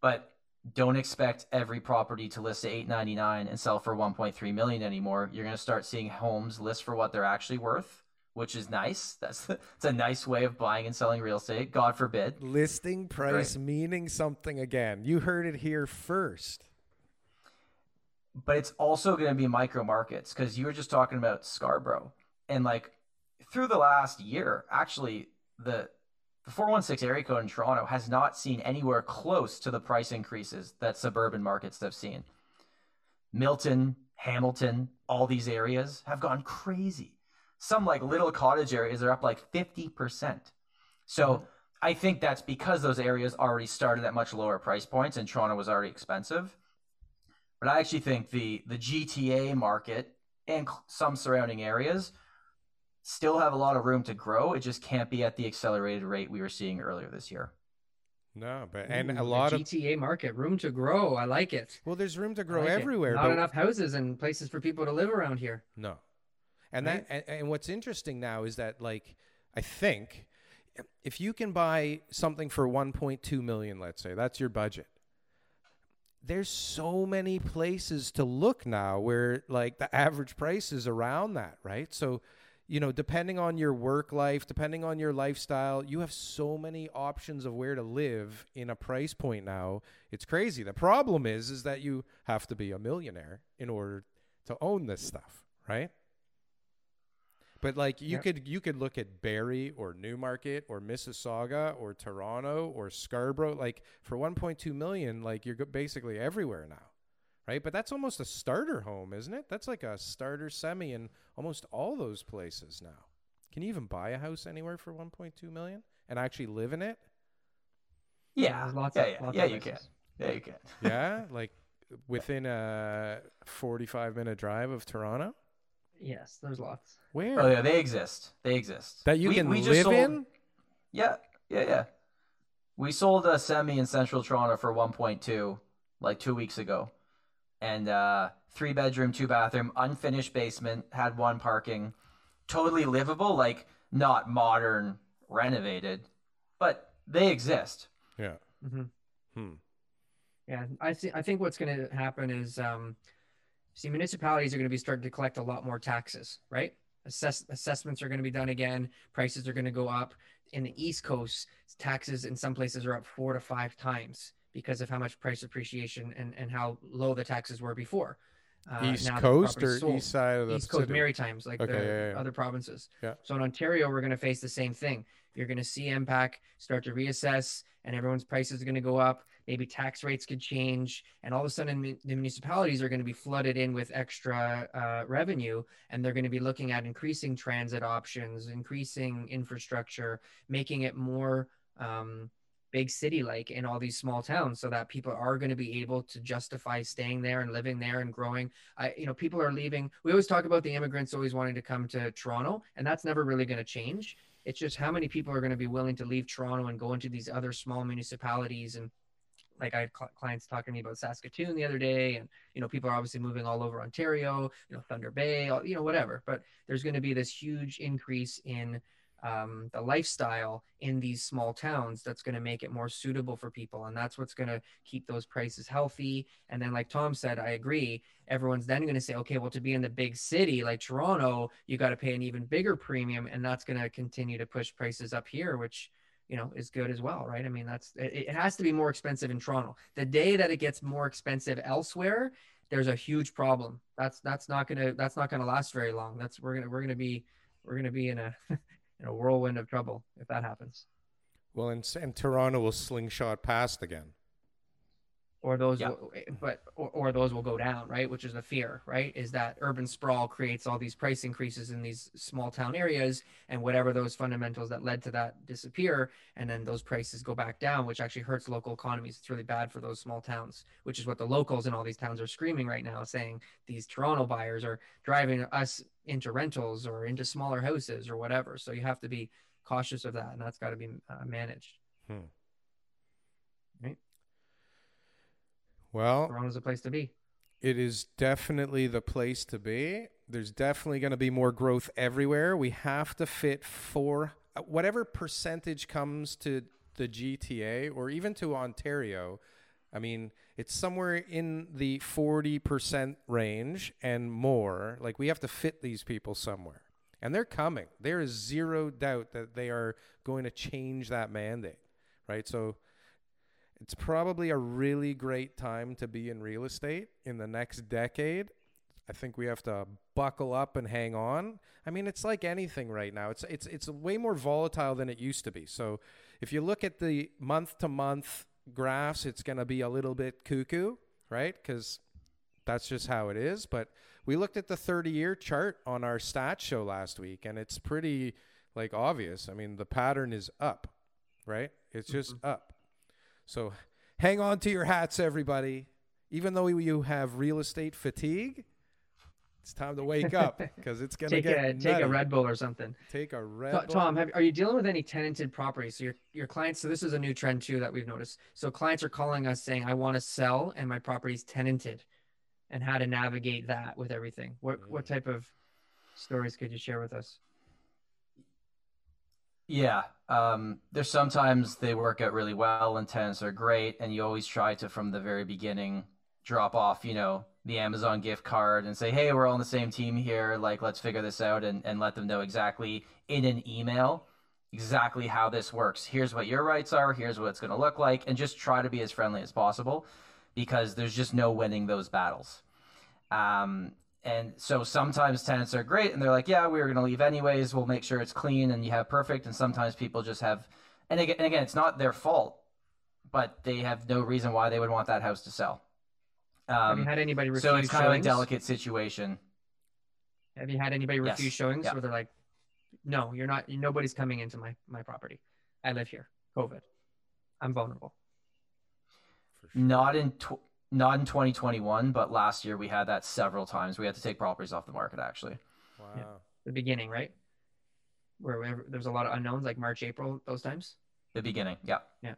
S3: but don't expect every property to list at 899 and sell for 1.3 million anymore. You're going to start seeing homes list for what they're actually worth, which is nice. That's it's a nice way of buying and selling real estate. God forbid.
S1: Listing price meaning something again. You heard it here first.
S3: but it's also going to be micro markets because you were just talking about Scarborough and like through the last year, actually the the 416 area code in Toronto has not seen anywhere close to the price increases that suburban markets have seen. Milton, Hamilton, all these areas have gone crazy. Some like little cottage areas are up like 50%. So mm-hmm. I think that's because those areas already started at much lower price points and Toronto was already expensive. But I actually think the the GTA market and some surrounding areas still have a lot of room to grow. It just can't be at the accelerated rate we were seeing earlier this year.
S1: No, but and Ooh, a lot of
S2: GTA market room to grow. I like it.
S1: Well, there's room to grow like everywhere.
S2: Not but... enough houses and places for people to live around here.
S1: No, and right? that and, and what's interesting now is that like I think if you can buy something for 1.2 million, let's say that's your budget. There's so many places to look now where like the average price is around that, right? So you know, depending on your work life, depending on your lifestyle, you have so many options of where to live in a price point now. It's crazy. The problem is is that you have to be a millionaire in order to own this stuff, right? But like you yep. could you could look at Barrie or Newmarket or Mississauga or Toronto or Scarborough like for 1.2 million like you're basically everywhere now right? But that's almost a starter home, isn't it? That's like a starter semi in almost all those places now. Can you even buy a house anywhere for 1.2 million and actually live in it?
S3: Yeah, lots yeah, of, yeah, yeah, you can. Yeah, you can.
S1: yeah, like within a 45 minute drive of Toronto.
S2: Yes, there's lots.
S1: Where?
S3: Oh yeah, they exist. They exist.
S1: That you we, can we live sold, in.
S3: Yeah, yeah, yeah. We sold a semi in Central Toronto for 1.2 like two weeks ago and uh, three bedroom, two bathroom, unfinished basement, had one parking, totally livable, like not modern, renovated, but they exist.
S1: Yeah.
S2: Mm-hmm. Hmm. Yeah, I think I think what's going to happen is, um, see, municipalities are going to be starting to collect a lot more taxes, right? Assess- assessments are going to be done again. Prices are going to go up. In the East Coast, taxes in some places are up four to five times because of how much price appreciation and, and how low the taxes were before.
S1: Uh, east Coast or sold. east side of the
S2: East Coast, city? Maritimes, like okay, the yeah, yeah. other provinces.
S1: Yeah.
S2: So in Ontario, we're going to face the same thing. You're going to see MPAC start to reassess, and everyone's prices are going to go up. Maybe tax rates could change, and all of a sudden, the municipalities are going to be flooded in with extra uh, revenue, and they're going to be looking at increasing transit options, increasing infrastructure, making it more um, big city like in all these small towns so that people are going to be able to justify staying there and living there and growing i you know people are leaving we always talk about the immigrants always wanting to come to toronto and that's never really going to change it's just how many people are going to be willing to leave toronto and go into these other small municipalities and like I had cl- clients talking to me about Saskatoon the other day, and you know people are obviously moving all over Ontario, you know Thunder Bay, all, you know whatever. But there's going to be this huge increase in um, the lifestyle in these small towns that's going to make it more suitable for people and that's what's going to keep those prices healthy. And then like tom said i agree everyone's then going to say okay well to be in the big city like toronto you got to pay an even bigger premium and that's going to continue to push prices up here which you know is good as well right? I mean that's it, it has to be more expensive in toronto. The day that it gets more expensive elsewhere there's a huge problem. That's that's not gonna that's not gonna last very long. That's we're gonna we're gonna be we're gonna be in a in a whirlwind of trouble if that happens.
S1: Well, and, and Toronto will slingshot past again.
S2: Or those, will, but or, or those will go down, right? Which is the fear, right? Is that urban sprawl creates all these price increases in these small town areas, and whatever those fundamentals that led to that disappear, and then those prices go back down, which actually hurts local economies. It's really bad for those small towns, which is what the locals in all these towns are screaming right now, saying these Toronto buyers are driving us into rentals or into smaller houses or whatever. So you have to be cautious of that, and that's got to be uh, managed. Hmm.
S1: Well,
S2: Toronto's a place to be.
S1: It is definitely the place to be. There's definitely going to be more growth everywhere. We have to fit for uh, whatever percentage comes to the GTA or even to Ontario. I mean, it's somewhere in the 40% range and more. Like we have to fit these people somewhere. And they're coming. There is zero doubt that they are going to change that mandate, right? So it's probably a really great time to be in real estate in the next decade. I think we have to buckle up and hang on. I mean, it's like anything right now. It's it's it's way more volatile than it used to be. So if you look at the month to month graphs, it's going to be a little bit cuckoo, right? Because that's just how it is. But we looked at the 30 year chart on our stats show last week, and it's pretty like obvious. I mean, the pattern is up, right? It's just
S2: Mm-hmm.
S1: up. So hang on to your hats, everybody. Even though you have real estate fatigue, it's time to wake up because it's gonna
S2: Take
S1: get
S2: a take a. Red Bull or something.
S1: Take a red.
S2: To-
S1: Bull.
S2: Tom, have, are you dealing with any tenanted properties? So your your clients. So this is a new trend too that we've noticed. So clients are calling us saying, "I want to sell and my property's tenanted," and how to navigate that with everything. What what mm. type of stories could you share with us?
S3: Yeah, um, there's sometimes they work out really well and tenants are great, and you always try to from the very beginning drop off, you know, the Amazon gift card and say, hey, we're all on the same team here, like let's figure this out and, and let them know exactly in an email exactly how this works. Here's what your rights are, here's what it's gonna look like, and just try to be as friendly as possible because there's just no winning those battles. Um, and so sometimes tenants are great and they're like, yeah, we were going to leave anyways. We'll make sure it's clean and you have perfect. And sometimes people just have, and again, and again, it's not their fault, but they have no reason why they would want that house to sell.
S2: Have you
S3: Um,
S2: had anybody refuse
S3: so it's kind of a delicate situation.
S2: Have you had anybody
S3: Yes.
S2: refuse showings
S3: Yeah.
S2: where they're like, "No, you're not. Nobody's coming into my my property. I live here. COVID. I'm vulnerable."
S1: Sure.
S3: Not in, tw- not in 2021, but last year we had that several times. We had to take properties off the market actually.
S1: Wow.
S2: The beginning, right? Where where there's a lot of unknowns, like March, April, those times.
S3: The beginning. Yeah. Yeah,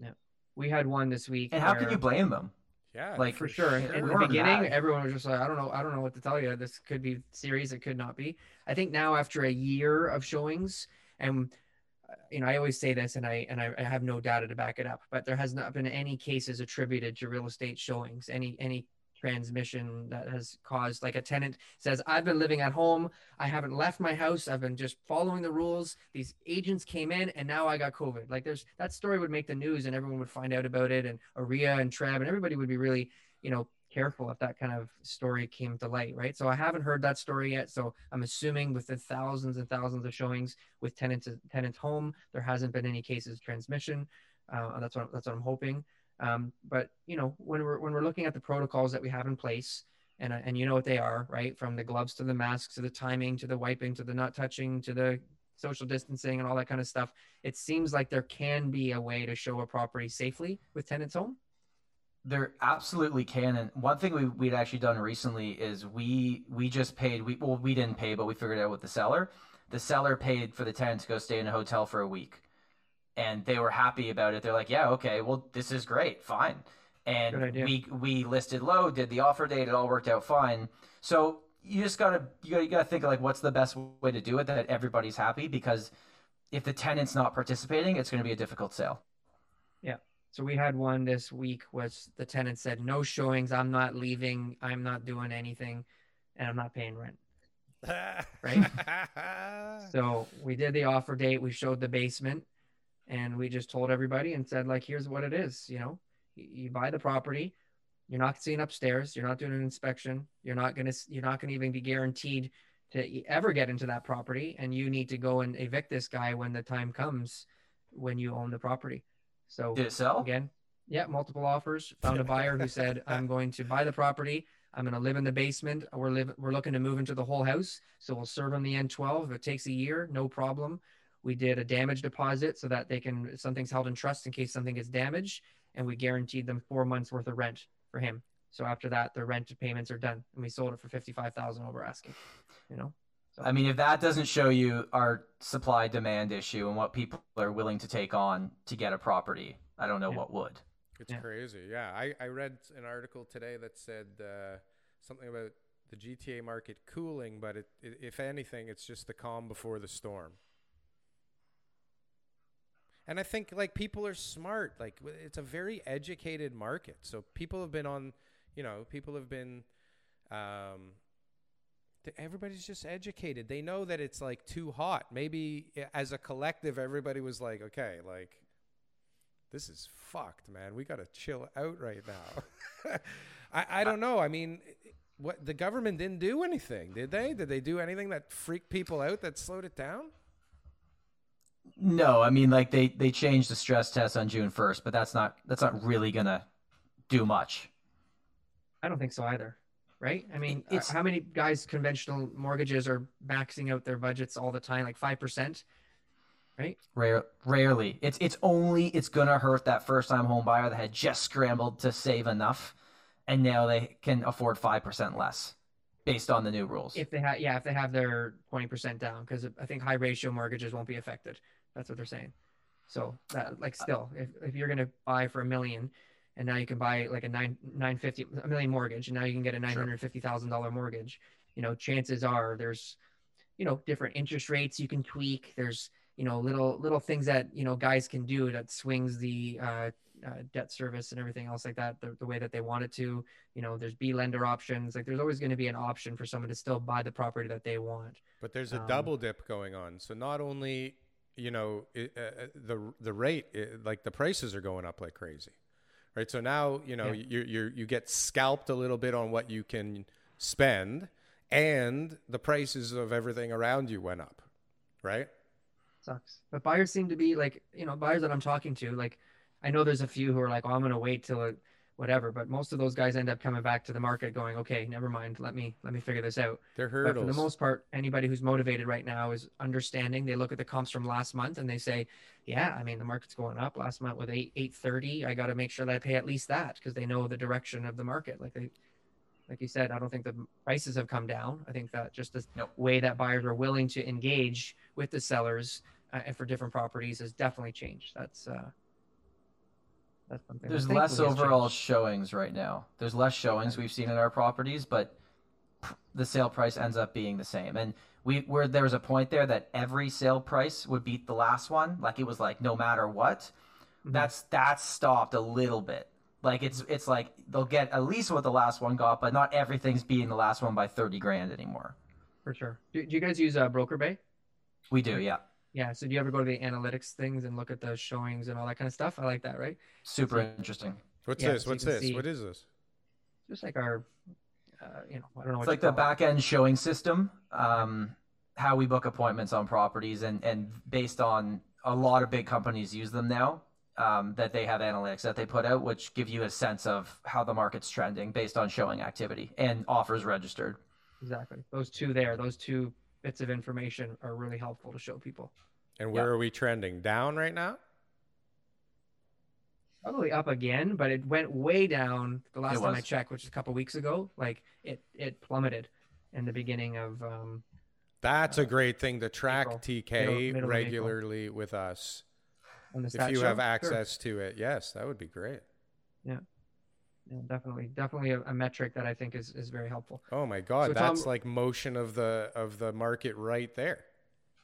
S3: yeah.
S2: We had one this week.
S3: And how
S2: where-
S3: can you blame them?
S1: Yeah.
S3: Like,
S2: for sure. In, in the beginning,
S3: mad.
S2: everyone was just like, I don't know, I don't know what to tell you. This could be serious, it could not be. I think now after a year of showings, and you know, I always say this, and I and I, I have no data to back it up, but there has not been any cases attributed to real estate showings, any any transmission that has caused like a tenant says i've been living at home. I haven't left my house. I've been just following the rules. These agents came in and now i got covid. Like there's that story would make the news and everyone would find out about it and OREA and TREB and everybody would be really you know careful if that kind of story came to light right so i haven't heard that story yet so i'm assuming with the thousands and thousands of showings with tenants tenants home there hasn't been any cases of transmission uh, that's what that's what i'm hoping um, but you know, when we're when we're looking at the protocols that we have in place, and and you know what they are, right? From the gloves to the masks to the timing to the wiping to the not touching to the social distancing and all that kind of stuff. It seems like there can be a way to show a property safely with tenants home.
S3: There absolutely can. And one thing we, we'd actually done recently is we we just paid. We well, we didn't pay, but we figured out with the seller. The seller paid for the tenant to go stay in a hotel for a week, and they were happy about it. They're like, "Yeah, okay, well, this is great, fine." And we we listed low, did the offer date, it all worked out fine. So you just gotta you gotta, you gotta think like, what's the best way to do it that everybody's happy? Because if the tenant's not participating, it's going to be a difficult sale.
S2: So we had one this week was the tenant said no showings. I'm not leaving. I'm not doing anything, and I'm not paying rent. Right? So we did the offer date. We showed the basement, and we just told everybody and said like, here's what it is. You know, you, buy the property. You're not seeing upstairs. You're not doing an inspection. You're not gonna. You're not gonna even be guaranteed to ever get into that property. And you need to go and evict this guy when the time comes, when you own the property. So
S3: Did it sell?
S2: again, yeah, multiple offers. Found a buyer who said, "I'm going to buy the property. I'm going to live in the basement. We're live, We're looking to move into the whole house, so we'll serve on the N12. If it takes a year, no problem. We did a damage deposit so that they can something's held in trust in case something gets damaged, and we guaranteed them four months worth of rent for him. So after that, the rent payments are done, and we sold it for fifty-five thousand over asking. You know,
S3: I mean, if that doesn't show you our supply demand issue and what people are willing to take on to get a property, I don't know
S2: Yeah.
S3: what would.
S1: It's
S2: Yeah.
S1: crazy. Yeah, I, I read an article today that said uh, something about the GTA market cooling, but it, it, if anything, it's just the calm before the storm. And I think like people are smart. Like it's a very educated market, so people have been on, you know, people have been. Um, th- everybody's just educated. They know that it's like too hot. Maybe eh, as a collective, everybody was like, okay, like this is fucked, man. We got to chill out right now. I, I don't know. I mean, eh, what the government didn't do anything, did they? Did they do anything that freaked people out that slowed it down?
S3: No, I mean like they they changed the stress test on June first, but that's not that's not really gonna do much.
S2: I don't think so either. Right? I mean, uh,
S3: It's-
S2: how many guys conventional mortgages are maxing out their budgets all the time, like five percent? Right?
S3: Rare, rarely. It's it's only it's gonna hurt that first time home buyer that had just scrambled to save enough, and now they can afford five percent less, based on the new rules.
S2: If they have, yeah, if they have their twenty percent down, because I think high ratio mortgages won't be affected. That's what they're saying. So that, like, still, if if you're gonna buy for a million, and now you can buy like a nine nine fifty a million mortgage, and now you can get a nine hundred fifty thousand dollar mortgage. You know, chances are there's, you know, different interest rates you can tweak. There's you know little little things that you know guys can do that swings the uh, uh, debt service and everything else like that the, the way that they want it to you know there's b lender options like there's always going to be an option for someone to still buy the property that they want
S1: But there's a
S2: Um,
S1: double dip going on. So not only you know it, uh, uh, the the rate, it, like the prices are going up like crazy, right? So now you know
S2: Yeah.
S1: you you you get scalped a little bit on what you can spend, and the prices of everything around you went up, right?
S2: sucks but buyers seem to be like you know buyers that i'm talking to like i know there's a few who are like oh i'm going to wait till it whatever but most of those guys end up coming back to the market going okay never mind let me let me figure this out
S1: They're hurdles.
S2: But for the most part, anybody who's motivated right now is understanding. They look at the comps from last month and they say, "Yeah, I mean the market's going up. Last month with eight eight thirty, I got to make sure that I pay at least that because they know the direction of the market." Like they, like you said, I don't think the prices have come down. I think that just the
S3: Nope.
S2: way that buyers are willing to engage with the sellers uh, and for different properties has definitely changed. That's uh, that's something.
S3: There's less overall
S2: changed.
S3: showings right now. There's less showings we've seen in our properties, but the sale price ends up being the same. And we where there was a point there that every sale price would beat the last one, like it was like no matter what.
S2: Mhm.
S3: That's that's stopped a little bit. Like it's it's like they'll get at least what the last one got, but not everything's beating the last one by thirty grand anymore.
S2: for sure. Do, do you guys use uh, BrokerBay?
S3: We do, yeah.
S2: Yeah. So do you ever go to the analytics things and look at the showings and all that kind of stuff? I like that, right?
S3: Super interesting.
S1: What's
S2: Yeah,
S1: this?
S2: so
S1: What's this?
S2: see-
S1: What is this?
S2: Just like our, uh, you know, I don't know what
S3: It's like the back end showing system, um, how we book appointments on properties, and and based on a lot of big companies use them now. Um, that they have analytics that they put out, which give you a sense of how the market's trending based on showing activity and offers registered.
S2: Exactly. Those two there, those two bits of information are really helpful to show people.
S1: And where
S3: Yeah.
S1: are we trending? Down right now?
S2: Probably up again, but it went way down the last time I checked, which is a couple weeks ago. Like it, it plummeted in the beginning of. Um,
S1: That's a great thing to track
S2: April.
S1: TK
S2: Middle- middle of April.
S1: regularly with us. If you
S2: show.
S1: have
S2: Sure.
S1: access to it, yes, that would be great.
S2: Yeah, definitely, definitely a, a metric that I think is, is very helpful.
S1: Oh my god,
S2: So,
S1: that's
S2: Tom-
S1: like motion of the of the market right there.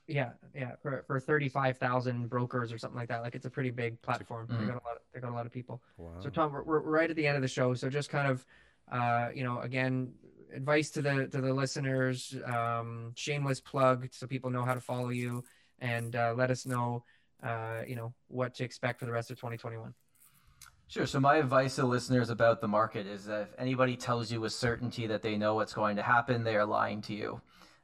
S2: Yeah, yeah, for, for thirty five thousand brokers or something like that. Like it's a pretty big platform. They
S3: Mhm.
S2: got a lot. Of, they got a lot of people.
S1: Wow.
S2: So Tom, we're, we're right at the end of the show. So just kind of, uh, you know, again, advice to the to the listeners. Um, shameless plug, so people know how to follow you, and uh, let us know, uh, you know, what to expect for the rest of 2021.
S3: Sure. So my advice to listeners about the market is that if anybody tells you with certainty that they know what's going to happen, they are lying to you.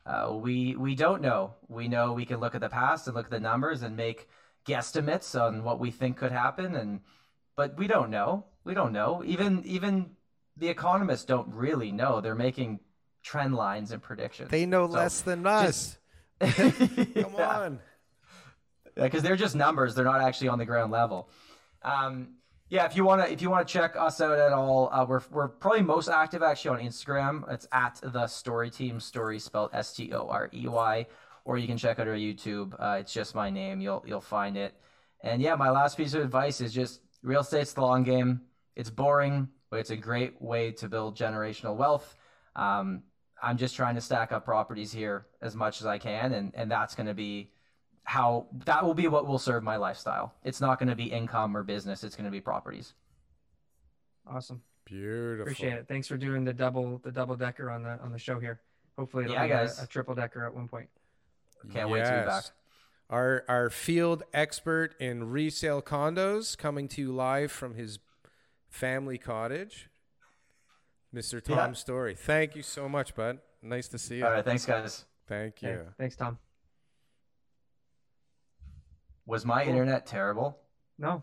S3: Uh, we we don't know. We know we can look at the past and look at the numbers and make guesstimates on what we think could happen, and but we don't know. We don't know. Even even the economists don't really know. They're making trend lines and predictions.
S1: They know
S3: So
S1: less than
S3: just-
S1: us. Come
S3: Yeah
S1: on.
S3: because they're just numbers they're not actually on the ground level um, yeah if you want to if you want to check us out at all uh, we're, we're probably most active actually on instagram. It's at the Storey team Storey spelled s-t-o-r-e-y or you can check out our youtube. Uh, it's just my name. You'll you'll find it. And yeah my last piece of advice is just real estate's the long game. It's boring but it's a great way to build generational wealth. Um, i'm just trying to stack up properties here as much as i can and and that's going to be how that will be what will serve my lifestyle. It's not going to be income or business. It's going to be properties.
S2: Awesome,
S1: Beautiful.
S2: appreciate it. Thanks for doing the double the double decker on the on the show here. Hopefully, it'll
S3: Yeah,
S2: be a-
S3: guys.
S2: A, triple decker at one point.
S3: Can't wait to be back.
S1: Our our field expert in resale condos coming to you live from his family cottage. Mr. Tom
S3: Yeah.
S1: Storey. Thank you so much, bud. Nice to see you.
S3: All right, thanks, guys.
S1: Thank you.
S2: Okay, thanks, Tom.
S3: Was my internet terrible?
S2: No.